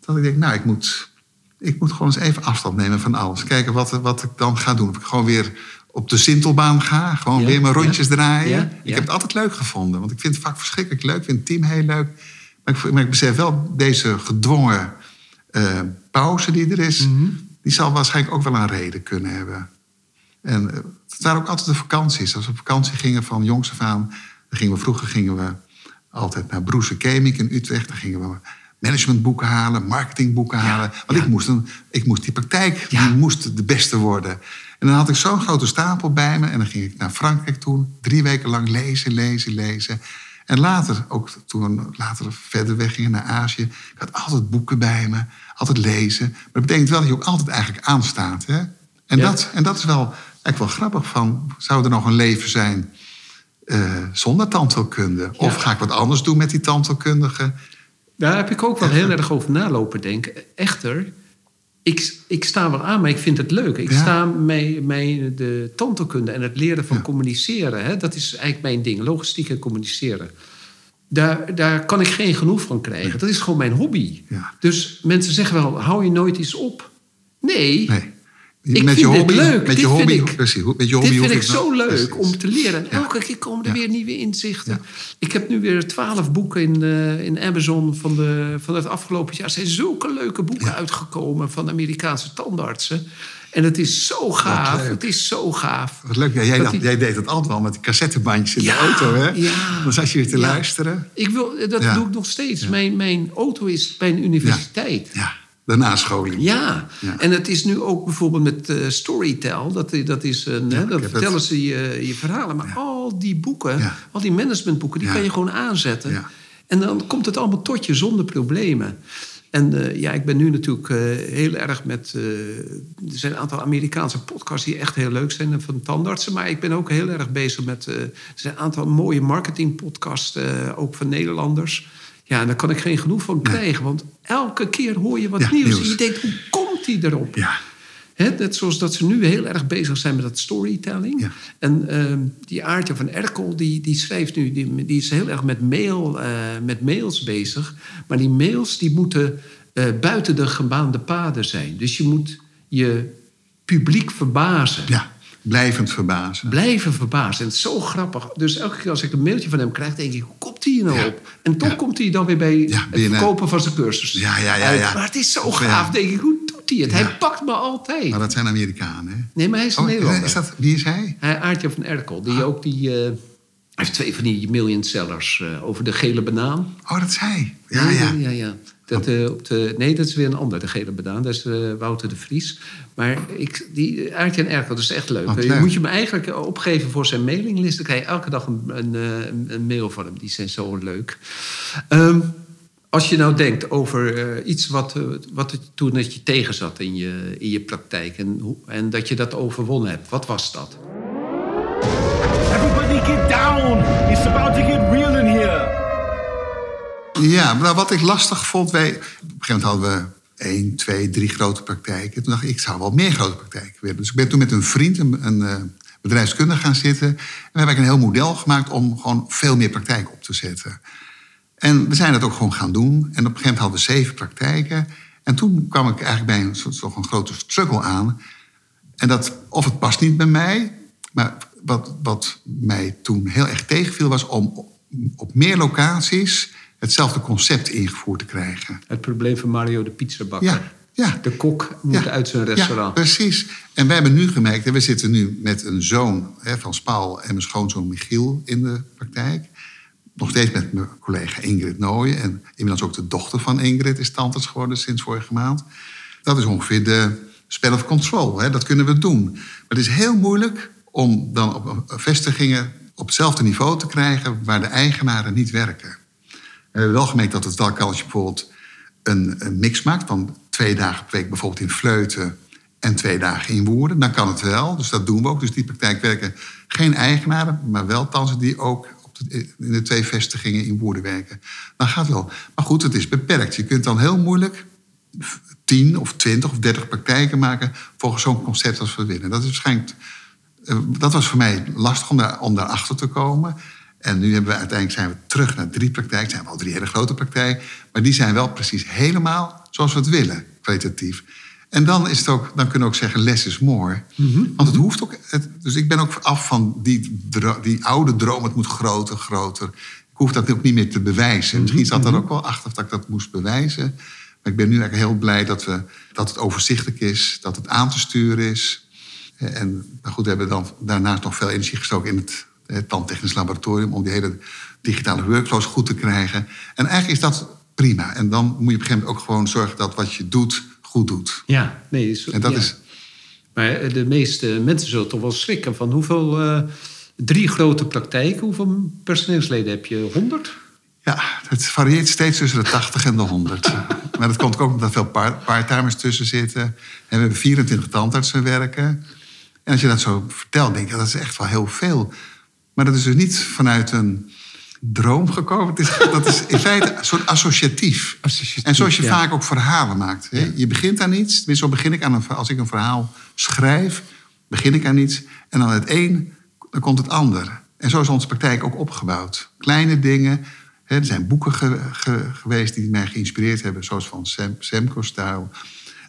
Dat ik denk, nou, ik moet, ik moet gewoon eens even afstand nemen van alles. Kijken wat, wat ik dan ga doen. Of ik gewoon weer op de Sintelbaan ga. Gewoon weer mijn rondjes draaien. Ik heb het altijd leuk gevonden. Want ik vind het vak verschrikkelijk leuk. Ik vind het team heel leuk. Maar ik, maar ik besef wel, deze gedwongen eh, pauze die er is... Mhm. Die zal waarschijnlijk ook wel een reden kunnen hebben. En eh, het waren ook altijd de vakanties. Als we op vakantie gingen van jongs af aan... Dan gingen we, vroeger gingen we altijd naar Broese Kemik in Utrecht. Dan gingen we managementboeken halen, marketingboeken halen. Want ja. ik, moest een, ik moest die praktijk, Ja. die moest de beste worden. En dan had ik zo'n grote stapel bij me. En dan ging ik naar Frankrijk toe. Drie weken lang lezen, lezen, lezen. En later, ook toen we later verder weggingen naar Azië... ik had altijd boeken bij me, altijd lezen. Maar dat betekent wel dat je ook altijd eigenlijk aanstaat. Hè? En, Ja. dat, en dat is wel eigenlijk wel grappig. Van, zou er nog een leven zijn eh, zonder tandheelkunde? Of ga ik wat anders doen met die tandheelkundige? Daar heb ik ook wel heel erg over nalopen denken. Echter, ik, ik sta wel aan, maar ik vind het leuk. Ik Ja. sta mij, mij de tandheelkunde en het leren van Ja. communiceren. Hè, dat is eigenlijk mijn ding, logistiek en communiceren. Daar, daar kan ik geen genoeg van krijgen. Dat is gewoon mijn hobby. Ja. Dus mensen zeggen wel, hou je nooit iets op? Nee, Nee. Ik met vind je hobby, leuk. Met Dit je hobby, ik- precies. Met je hobby dit vind ik zo nog- leuk precies. om te leren. En elke keer komen er Ja. weer nieuwe inzichten. Ja. Ik heb nu weer twaalf boeken in, eh, in Amazon van, de, van het afgelopen jaar. Er zijn zulke leuke boeken Ja. uitgekomen van Amerikaanse tandartsen. En het is zo gaaf. Het is zo gaaf. Wat leuk. Ja, jij, Dat dacht- die- jij deed het altijd wel met cassettebandjes in Ja, de auto, hè? ja. Dan zat je weer te Ja. luisteren. Ik wil, dat doe ik nog steeds. Mijn, mijn auto is bij een universiteit. Ja, de nascholing. Ja. Ja. en het is nu ook bijvoorbeeld met eh, Storytel. Dat, dat is een, Ja, heb vertellen het. ze je, je verhalen. Maar al die boeken, al die managementboeken, die kan je gewoon aanzetten. En dan komt het allemaal tot je zonder problemen. En eh, ja, ik ben nu natuurlijk eh, heel erg met... er zijn een aantal Amerikaanse podcasts die echt heel leuk zijn van tandartsen. Maar ik ben ook heel erg bezig met... er zijn een aantal mooie marketingpodcasts, ook van Nederlanders. Ja, daar kan ik geen genoeg van krijgen. Want elke keer hoor je wat Ja, nieuws. nieuws. En je denkt, hoe komt die erop? Ja. Hè, net zoals dat ze nu heel erg bezig zijn met dat storytelling. Ja. En ehm, die Aartje van Erkel, die, die schrijft nu... Die, die is heel erg met, mail, eh, met mails bezig. Maar die mails die moeten eh, buiten de gebaande paden zijn. Dus je moet je publiek verbazen. ja, blijvend verbazen. Blijven verbazen. En het is zo grappig. Dus elke keer als ik een mailtje van hem krijg, denk ik: hoe komt hij hier nou Ja. op? En toch Ja. komt hij dan weer bij Ja, het verkopen van zijn cursus. Ja, ja, ja, ja. Maar het is zo gaaf, denk ik. Hoe doet hij het? Hij pakt me altijd. Maar dat zijn Amerikanen, hè? Nee, maar hij is een Oh, Nederlander. is dat, wie is hij? Hij, Aartje van Erkel, die ook die... eh, hij heeft twee van die million sellers eh, over de gele banaan. Oh, dat is hij. Ja, ja. ja, ja. Dat, eh, op de, nee, dat is weer een ander, de gele banaan. Dat is eh, Wouter de Vries. Maar ik, die Aartje en Erkel, dat is echt leuk. Je leuk. moet je me eigenlijk opgeven voor zijn mailinglist. Dan krijg je elke dag een, een, eh, een, mail van hem. Die zijn zo leuk. Ehm, als je nou denkt over eh, iets wat, eh, wat het, toen dat je tegen zat in je, in je praktijk... En, hoe- en dat je dat overwonnen hebt, wat was dat? Everybody get down! It's about to get real in here! Ja, wat ik lastig vond, wij, op een gegeven moment hadden we één, twee, drie grote praktijken. Toen dacht ik, ik zou wel meer grote praktijken willen. Dus ik ben toen met een vriend, een, een eh, bedrijfskundige, gaan zitten. En we hebben een heel model gemaakt om gewoon veel meer praktijken op te zetten. En we zijn dat ook gewoon gaan doen. En op een gegeven moment hadden we zeven praktijken. En toen kwam ik eigenlijk bij een soort een grote struggle aan. En dat, of het past niet bij mij. Maar wat, wat mij toen heel erg tegenviel, was om op meer locaties hetzelfde concept ingevoerd te krijgen. Het probleem van Mario de pizzabakker. Ja, ja. De kok moet uit zijn Ja, restaurant. precies. En wij hebben nu gemerkt, en we zitten nu met een zoon hè, van Spaal en mijn schoonzoon Michiel in de praktijk. Nog steeds met mijn collega Ingrid Nooyen. En inmiddels ook de dochter van Ingrid is tandarts geworden sinds vorige maand. Dat is ongeveer de spell of control. Hè. Dat kunnen we doen. Maar het is heel moeilijk om dan op vestigingen op hetzelfde niveau te krijgen waar de eigenaren niet werken. We hebben wel gemerkt dat het wel kan als je bijvoorbeeld een, een mix maakt van twee dagen per week bijvoorbeeld in Vleuten en twee dagen in Woerden. Dan kan het wel, dus dat doen we ook. Dus die praktijk werken geen eigenaren, maar wel tanzen die ook op de, in de twee vestigingen in Woerden werken. Dan gaat het wel. Maar goed, het is beperkt. Je kunt dan heel moeilijk 10 of 20 of 30 praktijken maken volgens zo'n concept als we willen. Dat is waarschijnlijk eh, dat was voor mij lastig om, daar, om daarachter te komen. En nu hebben we uiteindelijk zijn we terug naar drie praktijken. zijn wel drie hele grote praktijken. Maar die zijn wel precies helemaal zoals we het willen, kwalitatief. En dan, is het ook, dan kunnen we ook zeggen, less is more. Want het hoeft ook... Het, dus ik ben ook af van die, die oude droom, het moet groter, groter. Ik hoef dat ook niet meer te bewijzen. Misschien zat er ook wel achter dat ik dat moest bewijzen. Maar ik ben nu eigenlijk heel blij dat, we, dat het overzichtelijk is, dat het aan te sturen is. En maar goed, we hebben dan daarnaast nog veel energie gestoken in het, het tandtechnisch laboratorium om die hele digitale workflows goed te krijgen. En eigenlijk is dat prima. En dan moet je op een gegeven moment ook gewoon zorgen dat wat je doet, goed doet. Ja, nee. Is, En dat ja. is. Maar eh, de meeste mensen zullen toch wel schrikken van hoeveel... eh, drie grote praktijken, hoeveel personeelsleden heb je? 100? Ja, het varieert steeds tussen de 80 en de 100. maar dat komt ook omdat er veel par- part-timers tussen zitten. En we hebben 24 tandartsen werken. En als je dat zo vertelt, denk je, dat is echt wel heel veel. Maar dat is dus niet vanuit een droom gekomen. Dat is in feite een soort associatief. Associatief, en zoals je ja. vaak ook verhalen maakt. Hè? Je begint aan iets. Tenminste, zo begin ik aan een, als ik een verhaal schrijf, begin ik aan iets. En dan het een, dan komt het ander. En zo is onze praktijk ook opgebouwd. Kleine dingen. Hè, er zijn boeken ge- ge- geweest die mij geïnspireerd hebben. Zoals van Sam, Semco Style.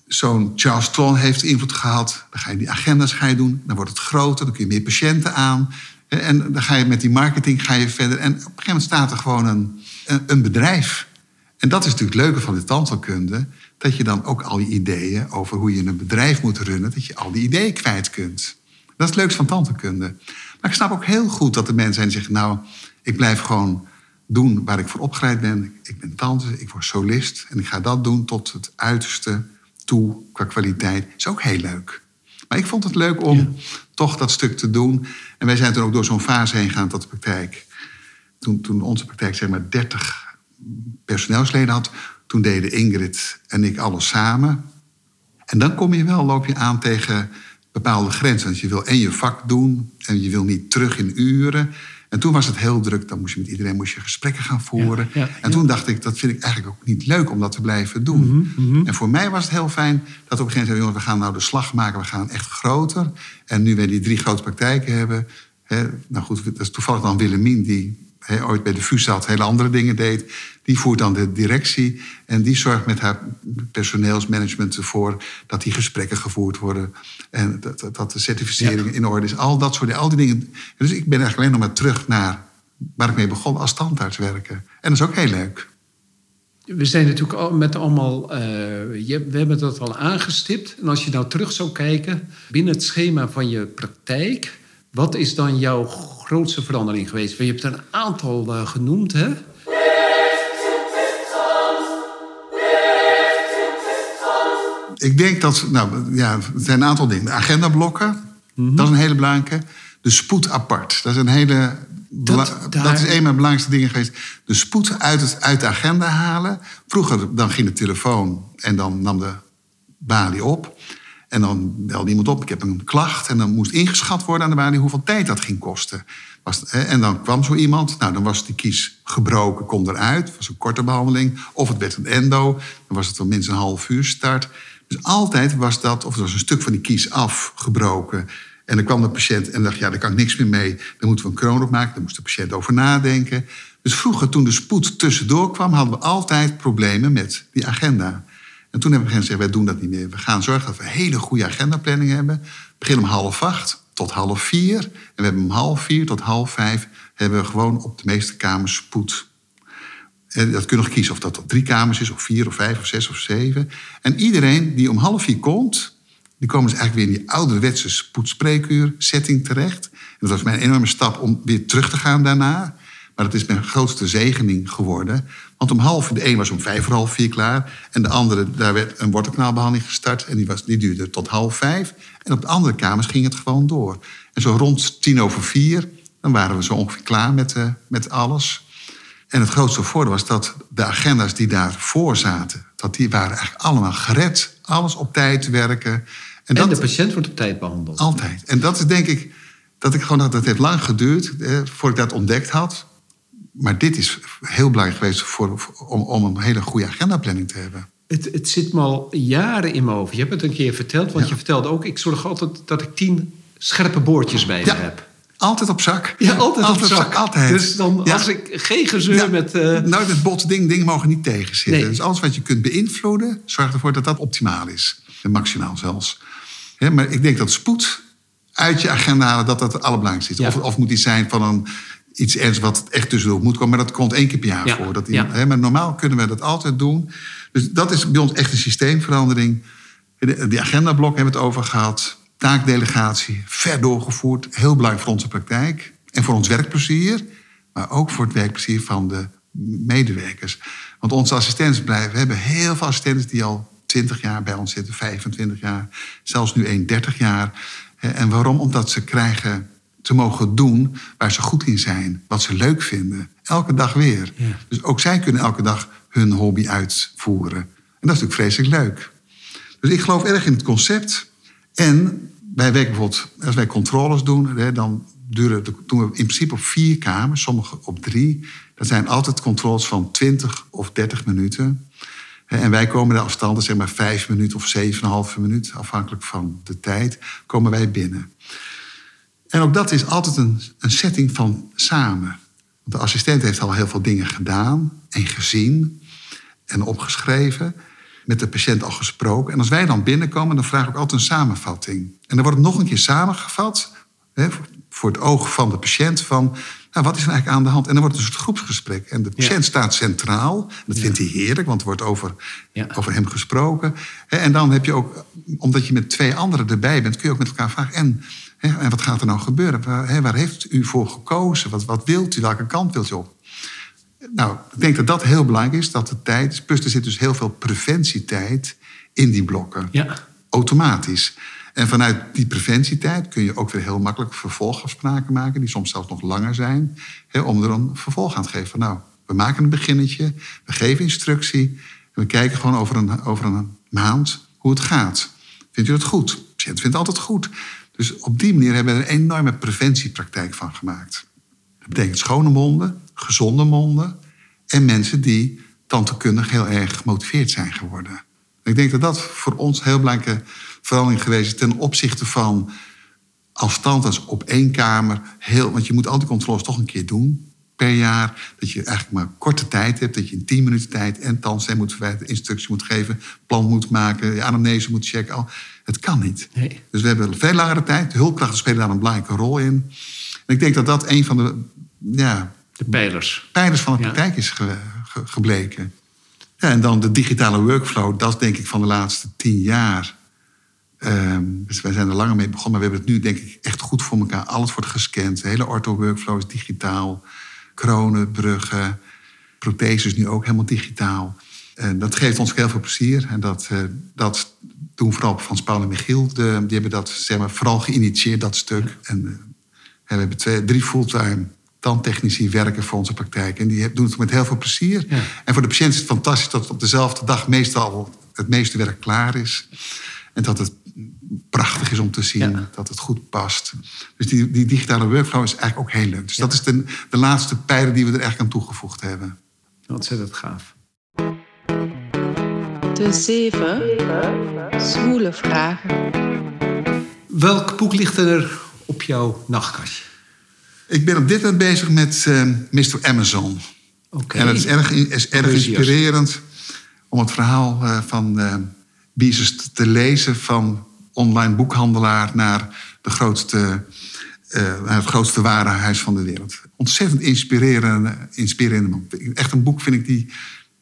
Zo'n Charles Tron heeft invloed gehad. Dan ga je die agenda's ga je doen. Dan wordt het groter. Dan kun je meer patiënten aan. En dan ga je met die marketing ga je verder. En op een gegeven moment staat er gewoon een, een, bedrijf. En dat is natuurlijk het leuke van de tandheelkunde. Dat je dan ook al die ideeën over hoe je een bedrijf moet runnen... dat je al die ideeën kwijt kunt. Dat is het leukste van tandheelkunde. Maar ik snap ook heel goed dat er mensen zijn die zeggen... nou, ik blijf gewoon doen waar ik voor opgeleid ben. Ik ben tandarts, ik word solist... en ik ga dat doen tot het uiterste toe qua kwaliteit. is ook heel leuk. Maar ik vond het leuk om toch dat stuk te doen. En wij zijn toen ook door zo'n fase heen gegaan tot de praktijk. Toen, toen onze praktijk zeg maar 30 personeelsleden had... toen deden Ingrid en ik alles samen. En dan kom je wel, loop je aan tegen bepaalde grenzen. Want je wil en je vak doen en je wil niet terug in uren. En toen was het heel druk. Dan moest je met iedereen moest je gesprekken gaan voeren. Ja, ja, en toen dacht ik, dat vind ik eigenlijk ook niet leuk om dat te blijven doen. Mhm, En voor mij was het heel fijn dat op een gegeven moment... jongens, we gaan nou de slag maken, we gaan echt groter. En nu we die drie grote praktijken hebben... Hè, nou goed, dat is toevallig dan Willemien... die hè, ooit bij de VU zat, hele andere dingen deed... die voert dan de directie... en die zorgt met haar personeelsmanagement ervoor... dat die gesprekken gevoerd worden... en dat, dat- dat de certificering in orde is. Al dat soort al die dingen. Dus ik ben eigenlijk alleen nog maar terug naar... waar ik mee begon, als tandarts werken. En dat is ook heel leuk. We zijn natuurlijk al met allemaal. eh, je, we hebben dat al aangestipt. En als je nou terug zou kijken binnen het schema van je praktijk, wat is dan jouw grootste verandering geweest? Want je hebt er een aantal eh, genoemd, hè? Ik denk dat, nou ja, er zijn een aantal dingen. De agendablokken, Mhm. dat is een hele belangrijke. De spoed apart, dat is een hele. Dat- is een van de belangrijkste dingen geweest. De spoed uit, het, uit de agenda halen. Vroeger dan ging de telefoon en dan nam de balie op. En dan belde iemand op, ik heb een klacht. En dan moest ingeschat worden aan de balie hoeveel tijd dat ging kosten. Was, en dan kwam zo iemand, nou dan was die kies gebroken, kon eruit. Het was een korte behandeling. Of het werd een endo, dan was het wel minstens een half uur start. Dus altijd was dat, of er was een stuk van die kies afgebroken. En dan kwam de patiënt en dacht, ja, daar kan ik niks meer mee. Dan moeten we een kroon opmaken, daar moest de patiënt over nadenken. Dus vroeger, toen de spoed tussendoor kwam, hadden we altijd problemen met die agenda. En toen hebben we gezegd, wij doen dat niet meer. We gaan zorgen dat we een hele goede agendaplanning hebben. Begin om half acht tot half vier. En we hebben om half vier tot half vijf... hebben we gewoon op de meeste kamers spoed. Dat kun je nog kiezen of dat drie kamers is... of vier of vijf of zes of zeven. En iedereen die om half vier komt... die komen dus eigenlijk weer in die ouderwetse spoedspreekuur setting terecht. En dat was mijn enorme stap om weer terug te gaan daarna... Maar het is mijn grootste zegening geworden. Want om half, de een was om vijf voor half vier klaar. En de andere, daar werd een wortelkanaalbehandeling gestart. En die, was, die duurde tot half vijf. En op de andere kamers ging het gewoon door. En zo rond tien over vier, dan waren we zo ongeveer klaar met, eh, met alles. En het grootste voordeel was dat de agenda's die daarvoor zaten... dat die waren eigenlijk allemaal gered. Alles op tijd werken. En, En dat, de patiënt wordt op tijd behandeld. altijd. En dat is denk ik, dat ik gewoon dat het heeft lang geduurd eh, voordat ik dat ontdekt had. Maar dit is heel belangrijk geweest voor, voor- om, om een hele goede agendaplanning te hebben. Het, het zit me al jaren in mijn hoofd. Je hebt het een keer verteld, want Ja. je vertelde ook... ik zorg altijd dat ik tien scherpe boordjes bij me Ja. heb. Altijd op zak. Ja, altijd, op zak. Altijd. Dus dan, Ja. als ik geen gezeur Ja. met... eh, Nooit met bot ding, dingen mogen niet tegenzitten. Nee. Dus alles wat je kunt beïnvloeden, zorg ervoor dat dat optimaal is. En maximaal zelfs. Maar ik denk dat spoed uit je agenda halen, dat dat het allerbelangrijkste is. Ja. Of, of moet iets zijn van een, iets ernstigs wat echt tussendoor moet komen. Maar dat komt één keer per jaar Ja. voor. Dat Ja. iemand, maar normaal kunnen we dat altijd doen. Dus dat is bij ons echt een systeemverandering. De- Die agendablok hebben we het over gehad. Taakdelegatie, ver doorgevoerd. Heel belangrijk voor onze praktijk. En voor ons werkplezier. Maar ook voor het werkplezier van de medewerkers. Want onze assistenten blijven... We hebben heel veel assistenten die al 20 jaar bij ons zitten. 25 jaar. Zelfs nu 31 jaar. Hè, En waarom? Omdat ze krijgen te mogen doen waar ze goed in zijn. Wat ze leuk vinden. Elke dag weer. Ja. Dus ook zij kunnen elke dag hun hobby uitvoeren. En dat is natuurlijk vreselijk leuk. Dus ik geloof erg in het concept. En wij werken bijvoorbeeld, als wij controles doen, hè, dan duren doen we in principe op vier kamers, sommige op drie. Dat zijn altijd controles van 20 of 30 minuten. En wij komen de afstanden, zeg maar vijf minuten of zeven halve minuut, afhankelijk van de tijd, komen wij binnen. En ook dat is altijd een, een setting van samen. Want de assistent heeft al heel veel dingen gedaan en gezien en opgeschreven. Met de patiënt al gesproken. En als wij dan binnenkomen, dan vraag ik altijd een samenvatting. En dan wordt het nog een keer samengevat. Hè, voor- het oog van de patiënt. Van, nou, wat is er eigenlijk aan de hand? En dan wordt het dus het groepsgesprek. En de patiënt staat centraal. Dat vindt hij heerlijk, want er wordt over, Ja. over hem gesproken. En dan heb je ook, omdat je met twee anderen erbij bent... kun je ook met elkaar vragen... en, en wat gaat er nou gebeuren? Waar, waar heeft u voor gekozen? Wat, wat wilt u? Welke kant wilt u op? Nou, ik denk dat dat heel belangrijk is, dat de tijd... is. Plus er zit dus heel veel preventietijd in die blokken. ja. Automatisch. En vanuit die preventietijd kun je ook weer heel makkelijk vervolgafspraken maken... die soms zelfs nog langer zijn, hè, om er een vervolg aan te geven. Van, nou, we maken een beginnetje, we geven instructie... en we kijken gewoon over een, over een maand hoe het gaat. Vindt u het goed? De patiënt vindt het altijd goed. Dus op die manier hebben we er een enorme preventiepraktijk van gemaakt. Dat betekent schone monden, gezonde monden... en mensen die tandheelkundig heel erg gemotiveerd zijn geworden. Ik denk dat dat voor ons een heel belangrijke verandering geweest is... ten opzichte van als tandarts op één kamer... Heel, want je moet al die controles toch een keer doen per jaar. Dat je eigenlijk maar korte tijd hebt. Dat je in tien minuten tijd en tandsteen moet verwijten... instructie moet geven, plan moet maken... je anamnese moet checken. Al. Het kan niet. Nee. Dus we hebben veel langere tijd. De hulpkrachten spelen daar een belangrijke rol in. En ik denk dat dat een van de ja, De pijlers. pijlers van de praktijk is ge- ge- gebleken. Ja, en dan de digitale workflow, dat is denk ik van de laatste tien jaar. Ehm, dus wij zijn er langer mee begonnen, maar we hebben het nu denk ik echt goed voor elkaar. Alles wordt gescand, de hele ortho-workflow is digitaal. Kronen, bruggen, protheses nu ook helemaal digitaal. En dat geeft ons heel veel plezier. En dat, eh, dat doen vooral Frans Paul en Michiel. De, die hebben dat zeg maar, vooral geïnitieerd, dat stuk. En eh, we hebben twee, drie fulltime tandtechnici werken voor onze praktijk. En die doen het met heel veel plezier. Ja. En voor de patiënt is het fantastisch dat op dezelfde dag meestal het meeste werk klaar is. En dat het prachtig is om te zien, Ja. dat het goed past. Dus die, die digitale workflow is eigenlijk ook heel leuk. Dus dat is de, de laatste pijler die we er eigenlijk aan toegevoegd hebben. Ontzettend gaaf. De zeven zwoele vragen. Welk boek ligt er op jouw nachtkastje? Ik ben op dit moment bezig met eh, Mr. Amazon. En dat is erg, is erg inspirerend om het verhaal eh, van Bezos te- lezen... van online boekhandelaar naar, de grootste, naar het grootste warenhuis van de wereld. Ontzettend inspirerende, inspirerende man. Echt een boek vind ik die...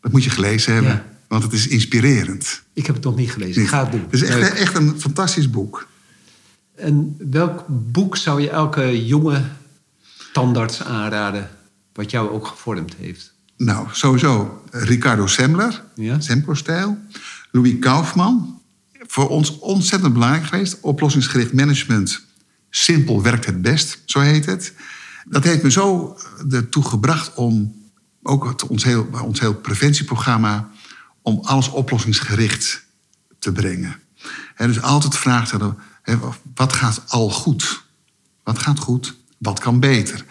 Dat moet je gelezen hebben, Ja. want het is inspirerend. Ik heb het nog niet gelezen. Ik ga het doen. Het is echt, echt een fantastisch boek. En welk boek zou je elke jonge tandarts aanraden... wat jou ook gevormd heeft? Nou, sowieso Ricardo Semler, Ja. Semper-stijl. Louis Kaufman, voor ons ontzettend belangrijk geweest. Oplossingsgericht management, simpel werkt het best, zo heet het. Dat heeft me zo ertoe gebracht om, ook het, ons, heel, ons heel preventieprogramma... om alles oplossingsgericht te brengen. En dus altijd hè, wat gaat al goed? Wat gaat goed? Wat kan beter?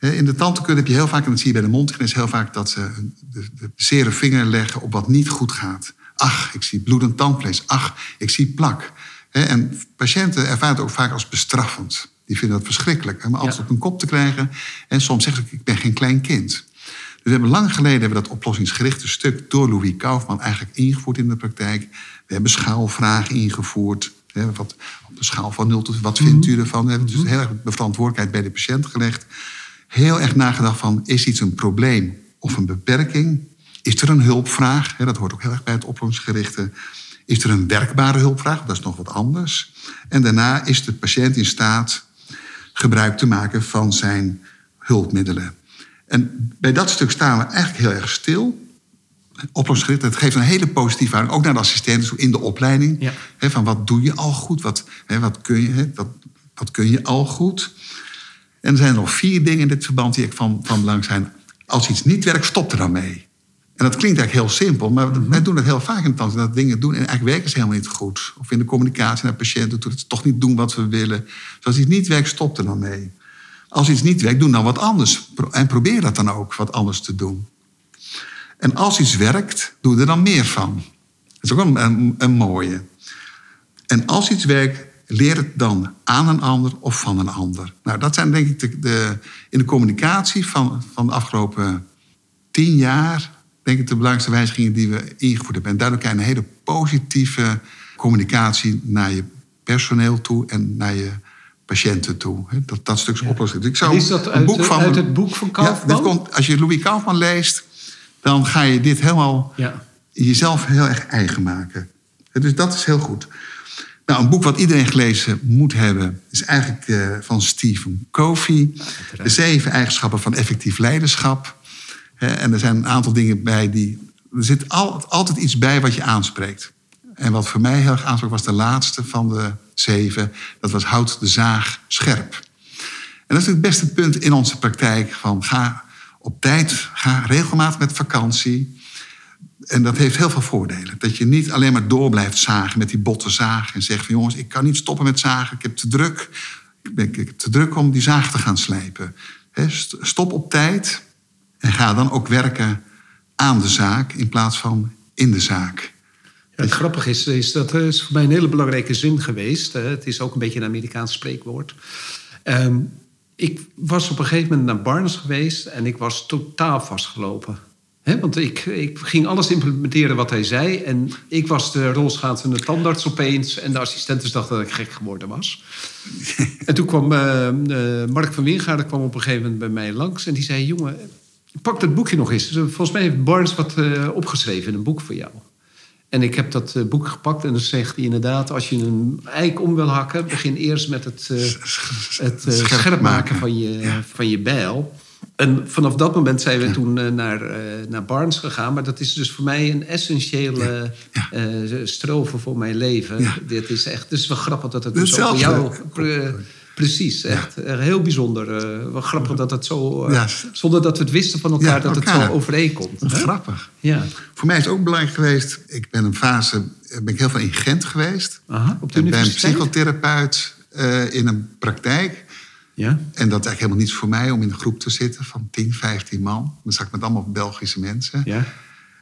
In de tandheelkunde heb je heel vaak, en dat zie je bij de mondhygiëne, heel vaak dat ze de, de zere vinger leggen op wat niet goed gaat. Ach, ik zie bloedend tandvlees. Ach, ik zie plak. En patiënten ervaren het ook vaak als bestraffend. Die vinden dat verschrikkelijk. Om alles Ja. op hun kop te krijgen. En soms zeggen ze, ik ben geen klein kind. Dus we hebben lang geleden hebben we dat oplossingsgerichte stuk door Louis Kaufman eigenlijk ingevoerd in de praktijk. We hebben schaalvragen ingevoerd. Hè, wat, op de schaal van 0 tot wat vindt u ervan? Hebben dus heel erg de verantwoordelijkheid bij de patiënt gelegd. Heel erg nagedacht van, is iets een probleem of een beperking? Is er een hulpvraag? Hè, dat hoort ook heel erg bij het oplossingsgerichte. Is er een werkbare hulpvraag? Dat is nog wat anders. En daarna is de patiënt in staat gebruik te maken van zijn hulpmiddelen. En bij dat stuk staan we eigenlijk heel erg stil. Oplossingsgericht, het geeft een hele positieve houding, ook naar de assistenten in de opleiding. Ja. Van wat doe je al goed? Wat, wat, kun je, wat, wat kun je al goed? En er zijn nog vier dingen in dit verband die ik van, van belang zijn. Als iets niet werkt, stop er dan mee. En dat klinkt eigenlijk heel simpel, maar wij doen het heel vaak in de tand. Dat dingen doen en eigenlijk werken ze helemaal niet goed. Of in de communicatie naar patiënten, dat ze toch niet doen wat we willen. Dus als iets niet werkt, stop er dan mee. Als iets niet werkt, doe dan wat anders. En probeer dat dan ook, wat anders te doen. En als iets werkt, doe er dan meer van. Dat is ook een, een, een mooie. En als iets werkt, leer het dan aan een ander of van een ander. Nou, dat zijn denk ik de, de, in de communicatie van, van de afgelopen tien jaar... denk ik de belangrijkste wijzigingen die we ingevoerd hebben. En daardoor krijg je een hele positieve communicatie naar je personeel toe... en naar je patiënten toe. Dat, dat stuk is oplossing. Dus ik zou En is dat uit, boek van, uit het boek van Ja, Kaufman? dit komt, als je Louis Kaufman leest, dan ga je dit helemaal Ja. jezelf heel erg eigen maken. Dus dat is heel goed. Nou, een boek wat iedereen gelezen moet hebben, is eigenlijk eh, van Stephen Covey. De zeven eigenschappen van effectief leiderschap. En er zijn een aantal dingen bij die. Er zit al- altijd iets bij wat je aanspreekt. En wat voor mij heel erg aansprak was de laatste van de zeven. Dat was houd de zaag scherp. En dat is het beste punt in onze praktijk. Van ga op tijd, ga regelmatig met vakantie. En dat heeft heel veel voordelen. Dat je niet alleen maar door blijft zagen met die botte zaag. En zegt van jongens, ik kan niet stoppen met zagen. Ik heb te druk. Ik, ben, ik te druk om die zaag te gaan slijpen. Stop op tijd. En ga dan ook werken aan de zaak in plaats van in de zaak. Het grappige is, is dat eh, is voor mij een hele belangrijke zin geweest. Het is ook een beetje een Amerikaans spreekwoord. Ehm, ik was op een gegeven moment naar Barnes geweest en ik was totaal vastgelopen. Want ik, ik ging alles implementeren wat hij zei. En ik was de rolschaatsende tandarts opeens. En de assistenten dachten dat ik gek geworden was. en toen kwam eh, eh, Mark van Wingaarden kwam op een gegeven moment bij mij langs. En die zei, jongen, pak dat boekje nog eens. Dus, volgens mij heeft Barnes wat eh, opgeschreven in een boek voor jou. En ik heb dat eh, boek gepakt en dan zegt hij inderdaad... als je een eik om wil hakken... begin eerst met het, eh, het eh, Scherp maken van je, Ja. van je bijl. En vanaf dat moment zijn we toen naar, naar Barnes gegaan. Maar dat is dus voor mij een essentiële Ja. strofe voor mijn leven. Dit is echt, is wel grappig dat het dus ook voor jou... pre- precies, echt eh, heel bijzonder. eh, wel grappig dat het zo... Ja. Zonder dat we het wisten van elkaar, dat het zo overeenkomt. Grappig. Ja. Voor mij is het ook belangrijk geweest. Ik ben een fase, ben ik heel veel in Gent geweest. Aha, op de en ben psychotherapeut in een praktijk. Ja? En dat is eigenlijk helemaal niets voor mij om in een groep te zitten van 10, 15 man. Dan zat ik met allemaal Belgische mensen. Ja?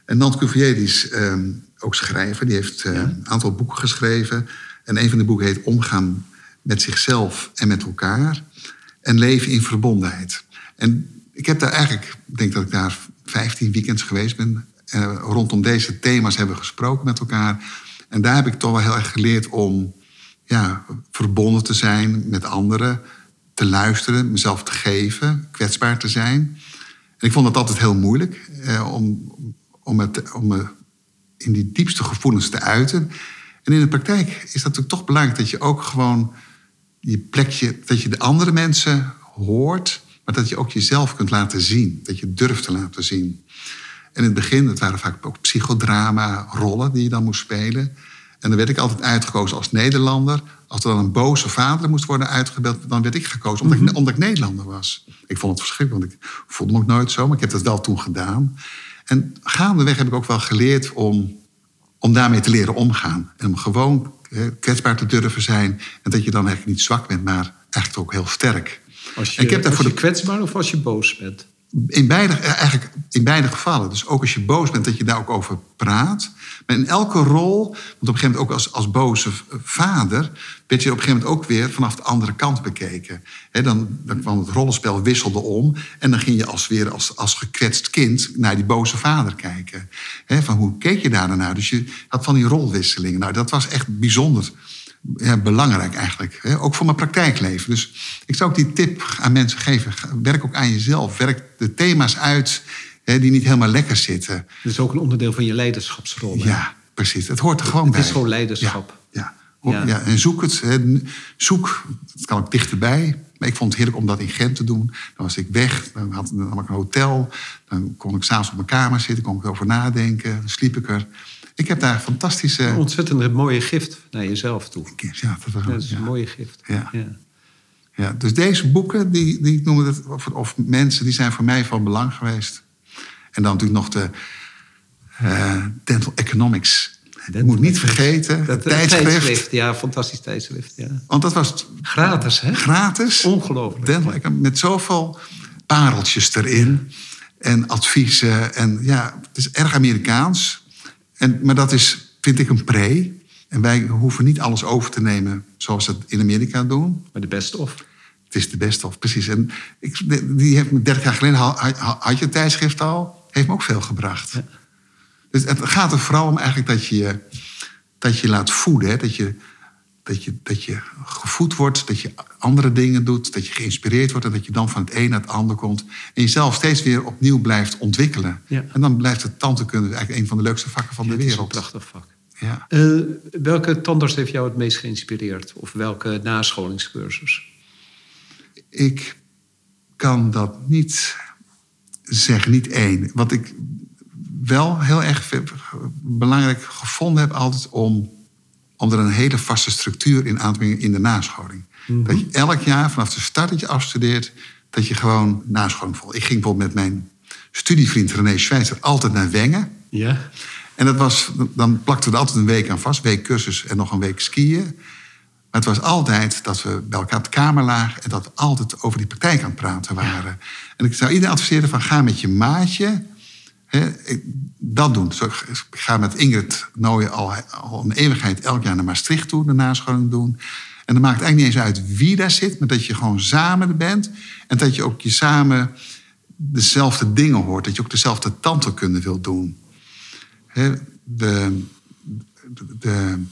En Nant Cuvier die is ehm, ook schrijver. Die heeft een aantal boeken geschreven. En een van de boeken heet Omgaan met zichzelf en met elkaar. En leven in verbondenheid. En ik heb daar eigenlijk, ik denk dat ik daar 15 weekends geweest ben. eh, rondom deze thema's hebben we gesproken met elkaar. En daar heb ik toch wel heel erg geleerd om ja, verbonden te zijn met anderen. Te luisteren, mezelf te geven, kwetsbaar te zijn. En ik vond dat altijd heel moeilijk eh, om, om, het, om me in die diepste gevoelens te uiten. En in de praktijk is dat natuurlijk toch belangrijk dat je ook gewoon je plekje, dat je de andere mensen hoort, maar dat je ook jezelf kunt laten zien. Dat je durft te laten zien. En in het begin, het waren vaak ook psychodrama-rollen die je dan moest spelen. En dan werd ik altijd uitgekozen als Nederlander. Als er dan een boze vader moest worden uitgebeeld, dan werd ik gekozen omdat, ik, omdat ik Nederlander was. Ik vond het verschrikkelijk, want ik voelde me ook nooit zo, maar ik heb dat wel toen gedaan. En gaandeweg heb ik ook wel geleerd om, om daarmee te leren omgaan. En om gewoon eh, kwetsbaar te durven zijn. En dat je dan eigenlijk niet zwak bent, maar eigenlijk ook heel sterk. Als je, En ik heb daar als voor je de- kwetsbaar of als je boos bent? In beide, eh, eigenlijk in beide gevallen. Dus ook als je boos bent, dat je daar ook over praat. Maar in elke rol, want op een gegeven moment ook als, als boze vader... werd je op een gegeven moment ook weer vanaf de andere kant bekeken. Hè, dan, dan kwam het rollenspel wisselde om... en dan ging je als weer als, als gekwetst kind naar die boze vader kijken. Van hoe keek je daar dan naar? Dus je had van die rolwisselingen. Nou, dat was echt bijzonder ja, belangrijk eigenlijk. Hè? Ook voor mijn praktijkleven. Dus ik zou ook die tip aan mensen geven. Werk ook aan jezelf. Werk de thema's uit hè, die niet helemaal lekker zitten. Dat is ook een onderdeel van je leiderschapsrol. hè? Ja, precies. Het hoort er gewoon Het bij. is gewoon leiderschap. Ja, ja. Ho- Ja. ja. En zoek het. Hè. Zoek, het kan ook dichterbij. Maar ik vond het heerlijk om dat in Gent te doen. Dan was ik weg, dan had, dan had ik een hotel. Dan kon ik s'avonds op mijn kamer zitten, kon ik erover nadenken. Dan sliep ik er. Ik heb daar fantastische... Een ontzettend mooie gift naar jezelf toe. Ja, dat was, Ja, dat is een mooie gift. Ja. Ja, dus deze boeken, die, die ik noemde het, of, of mensen, die zijn voor mij van belang geweest. En dan natuurlijk nog de eh, Dental Economics. Ik moet niet vergeten, Dat eh, tijdschrift. Ja, fantastisch tijdschrift. Ja. Want dat was Gratis, hè? gratis. Ongelooflijk. Dental met zoveel pareltjes erin. En adviezen. En ja, het is erg Amerikaans. En, maar dat is, vind ik, een pre. En wij hoeven niet alles over te nemen zoals ze het in Amerika doen. Maar de best of. Het is de beste of precies. En ik, die heeft me 30 jaar geleden had, je het tijdschrift al, heeft me ook veel gebracht. Dus het gaat er vooral om eigenlijk dat je je- dat je laat voeden. Hè? Dat, je, dat, je, dat je gevoed wordt, dat je andere dingen doet, dat je geïnspireerd wordt en dat je dan van het een naar het ander komt. En jezelf steeds weer opnieuw blijft ontwikkelen. Ja. En dan blijft het tandheelkunde eigenlijk een van de leukste vakken van de Het is een wereld. prachtig vak. Ja. Eh, welke tandarts heeft jou het meest geïnspireerd? Of welke nascholingscursus? Ik kan dat niet zeggen, niet één. Wat ik wel heel erg belangrijk gevonden heb altijd om, om er een hele vaste structuur in aan te brengen in de nascholing. Dat je elk jaar vanaf de start dat je afstudeert, dat je gewoon nascholing volgt. Ik ging bijvoorbeeld met mijn studievriend René Schweitzer altijd naar Wengen. Ja? En dat was, dan plakten we er altijd een week aan vast. Week cursus en nog een week skiën. Maar het was altijd dat we bij elkaar op de kamer lagen... en dat we altijd over die praktijk aan het praten waren. En ik zou iedereen adviseren van ga met je maatje... Hè, dat doen. Zo, ik ga met Ingrid Nooyen al, al een eeuwigheid elk jaar naar Maastricht toe... de nascholing doen. En dan maakt eigenlijk niet eens uit wie daar zit... maar dat je gewoon samen bent... en dat je ook je samen dezelfde dingen hoort. Dat je ook dezelfde tandheelkunde wilt doen. De, de, de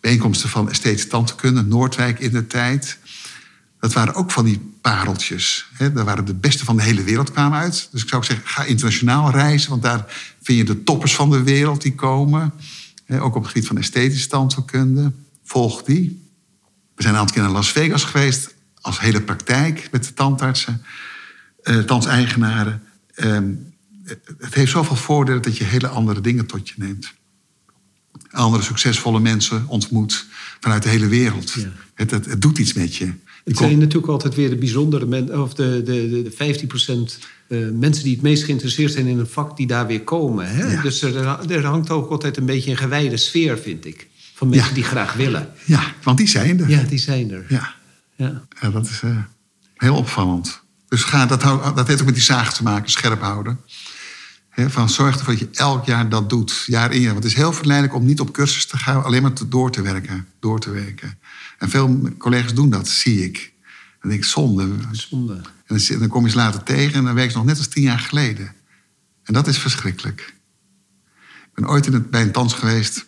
bijeenkomsten van esthetische tandheelkunde, Noordwijk in de tijd. Dat waren ook van die pareltjes. Hè. Daar waren de beste van de hele wereld kwamen uit. Dus ik zou ook zeggen, ga internationaal reizen. Want daar vind je de toppers van de wereld die komen. Hè, ook op het gebied van esthetische tandheelkunde. Volg die. We zijn een aantal keer naar Las Vegas geweest. Als hele praktijk met de tandartsen. uh, tandseigenaren. Ehm, het heeft zoveel voordelen dat je hele andere dingen tot je neemt. Andere succesvolle mensen ontmoet vanuit de hele wereld. Het, het, het, doet iets met je. Het zijn natuurlijk altijd weer de bijzondere mensen, of de, de, de, 15 procent uh, mensen die het meest geïnteresseerd zijn in een vak, die daar weer komen. Hè? Dus er, er, hangt ook altijd een beetje een gewijde sfeer, vind ik. Van mensen die graag willen. Ja, want die zijn er. Ja, die zijn er. Ja, ja. ja dat is uh, heel opvallend. Dus ga, dat, dat heeft ook met die zagen te maken, scherp houden. van zorg ervoor dat je elk jaar dat doet, jaar in jaar. Want het is heel verleidelijk om niet op cursus te gaan, alleen maar door te werken. Door te werken. En veel collega's doen dat, zie ik. Dan denk ik, zonde. Zonde. En dan, kom je eens later tegen en dan werk je nog net als tien jaar geleden. En dat is verschrikkelijk. Ik ben ooit in het, bij een tans geweest.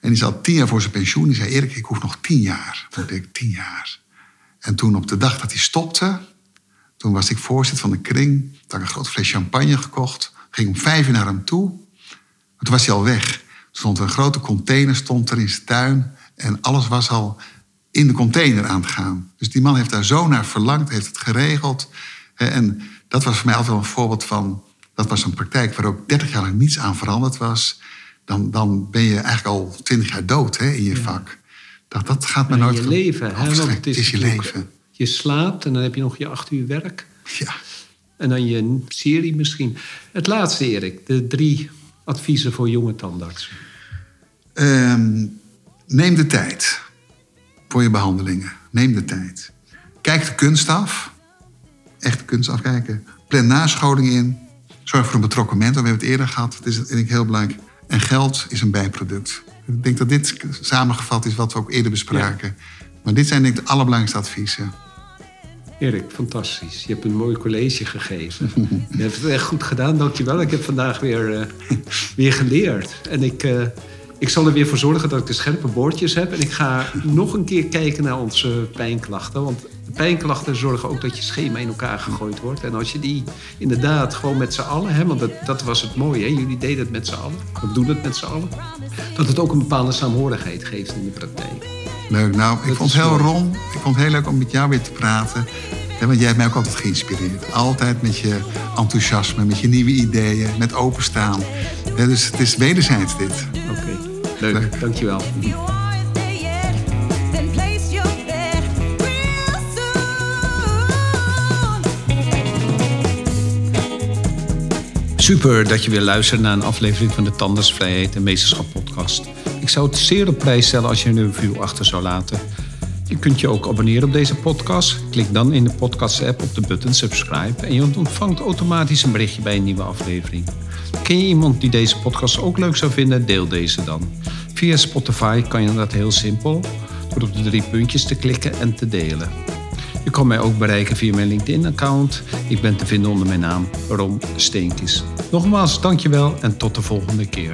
En die zat tien jaar voor zijn pensioen. Die zei, Erik, ik hoef nog tien jaar. Toen dacht ik, tien jaar. En toen op de dag dat hij stopte... toen was ik voorzitter van de kring. Toen had ik een groot fles champagne gekocht. Ging om vijf uur naar hem toe. Maar toen was hij al weg. Er stond een grote container stond er in zijn tuin. En alles was al in de container aan het gaan. Dus die man heeft daar zo naar verlangd, heeft het geregeld. En dat was voor mij altijd wel een voorbeeld van... dat was een praktijk waar ook 30 jaar lang niets aan veranderd was. Dan, dan ben je eigenlijk al 20 jaar dood hè, in je vak. Dat, dat gaat me nooit... je leven, hè? Want het is, je leven. Je slaapt en dan heb je nog je acht uur werk. Ja. En dan je serie misschien. Het laatste, Erik. De drie adviezen voor jonge tandartsen. Um, Neem de tijd voor je behandelingen. Neem de tijd. Kijk de kunst af. Echt de kunst afkijken. Plan nascholing in. Zorg voor een betrokken mentor. We hebben het eerder gehad. Dat is denk ik heel belangrijk. En geld is een bijproduct. Ik denk dat dit samengevat is wat we ook eerder bespraken. Maar dit zijn denk ik de allerbelangrijkste adviezen. Erik, fantastisch. Je hebt een mooi college gegeven. je hebt het echt goed gedaan, dankjewel. Ik heb vandaag weer, uh, weer geleerd. En ik... Uh, ik zal er weer voor zorgen dat ik de scherpe boordjes heb. En ik ga nog een keer kijken naar onze pijnklachten. Want pijnklachten zorgen ook dat je schema in elkaar gegooid wordt. En als je die inderdaad gewoon met z'n allen... Hè, want dat, dat was het mooie, hè? jullie deden het met z'n allen. We doen het met z'n allen. Dat het ook een bepaalde saamhorigheid geeft in de praktijk. Leuk. Nou, ik vond het heel rond. Ik vond het heel leuk om met jou weer te praten. want jij hebt mij ook altijd geïnspireerd. Altijd met je enthousiasme, met je nieuwe ideeën, met openstaan. dus het is wederzijds dit. Oké. Leuk, dankjewel. Super dat je weer luistert naar een aflevering van de Tandersvrijheid en Meesterschap podcast. Ik zou het zeer op prijs stellen als je een review achter zou laten. Je kunt je ook abonneren op deze podcast. Klik dan in de podcast-app op de button subscribe en je ontvangt automatisch een berichtje bij een nieuwe aflevering. Ken je iemand die deze podcast ook leuk zou vinden? Deel deze dan. Via Spotify kan je dat heel simpel door op de drie puntjes te klikken en te delen. Je kan mij ook bereiken via mijn LinkedIn-account. Ik ben te vinden onder mijn naam Rom Steenkis. Nogmaals, dankjewel en tot de volgende keer.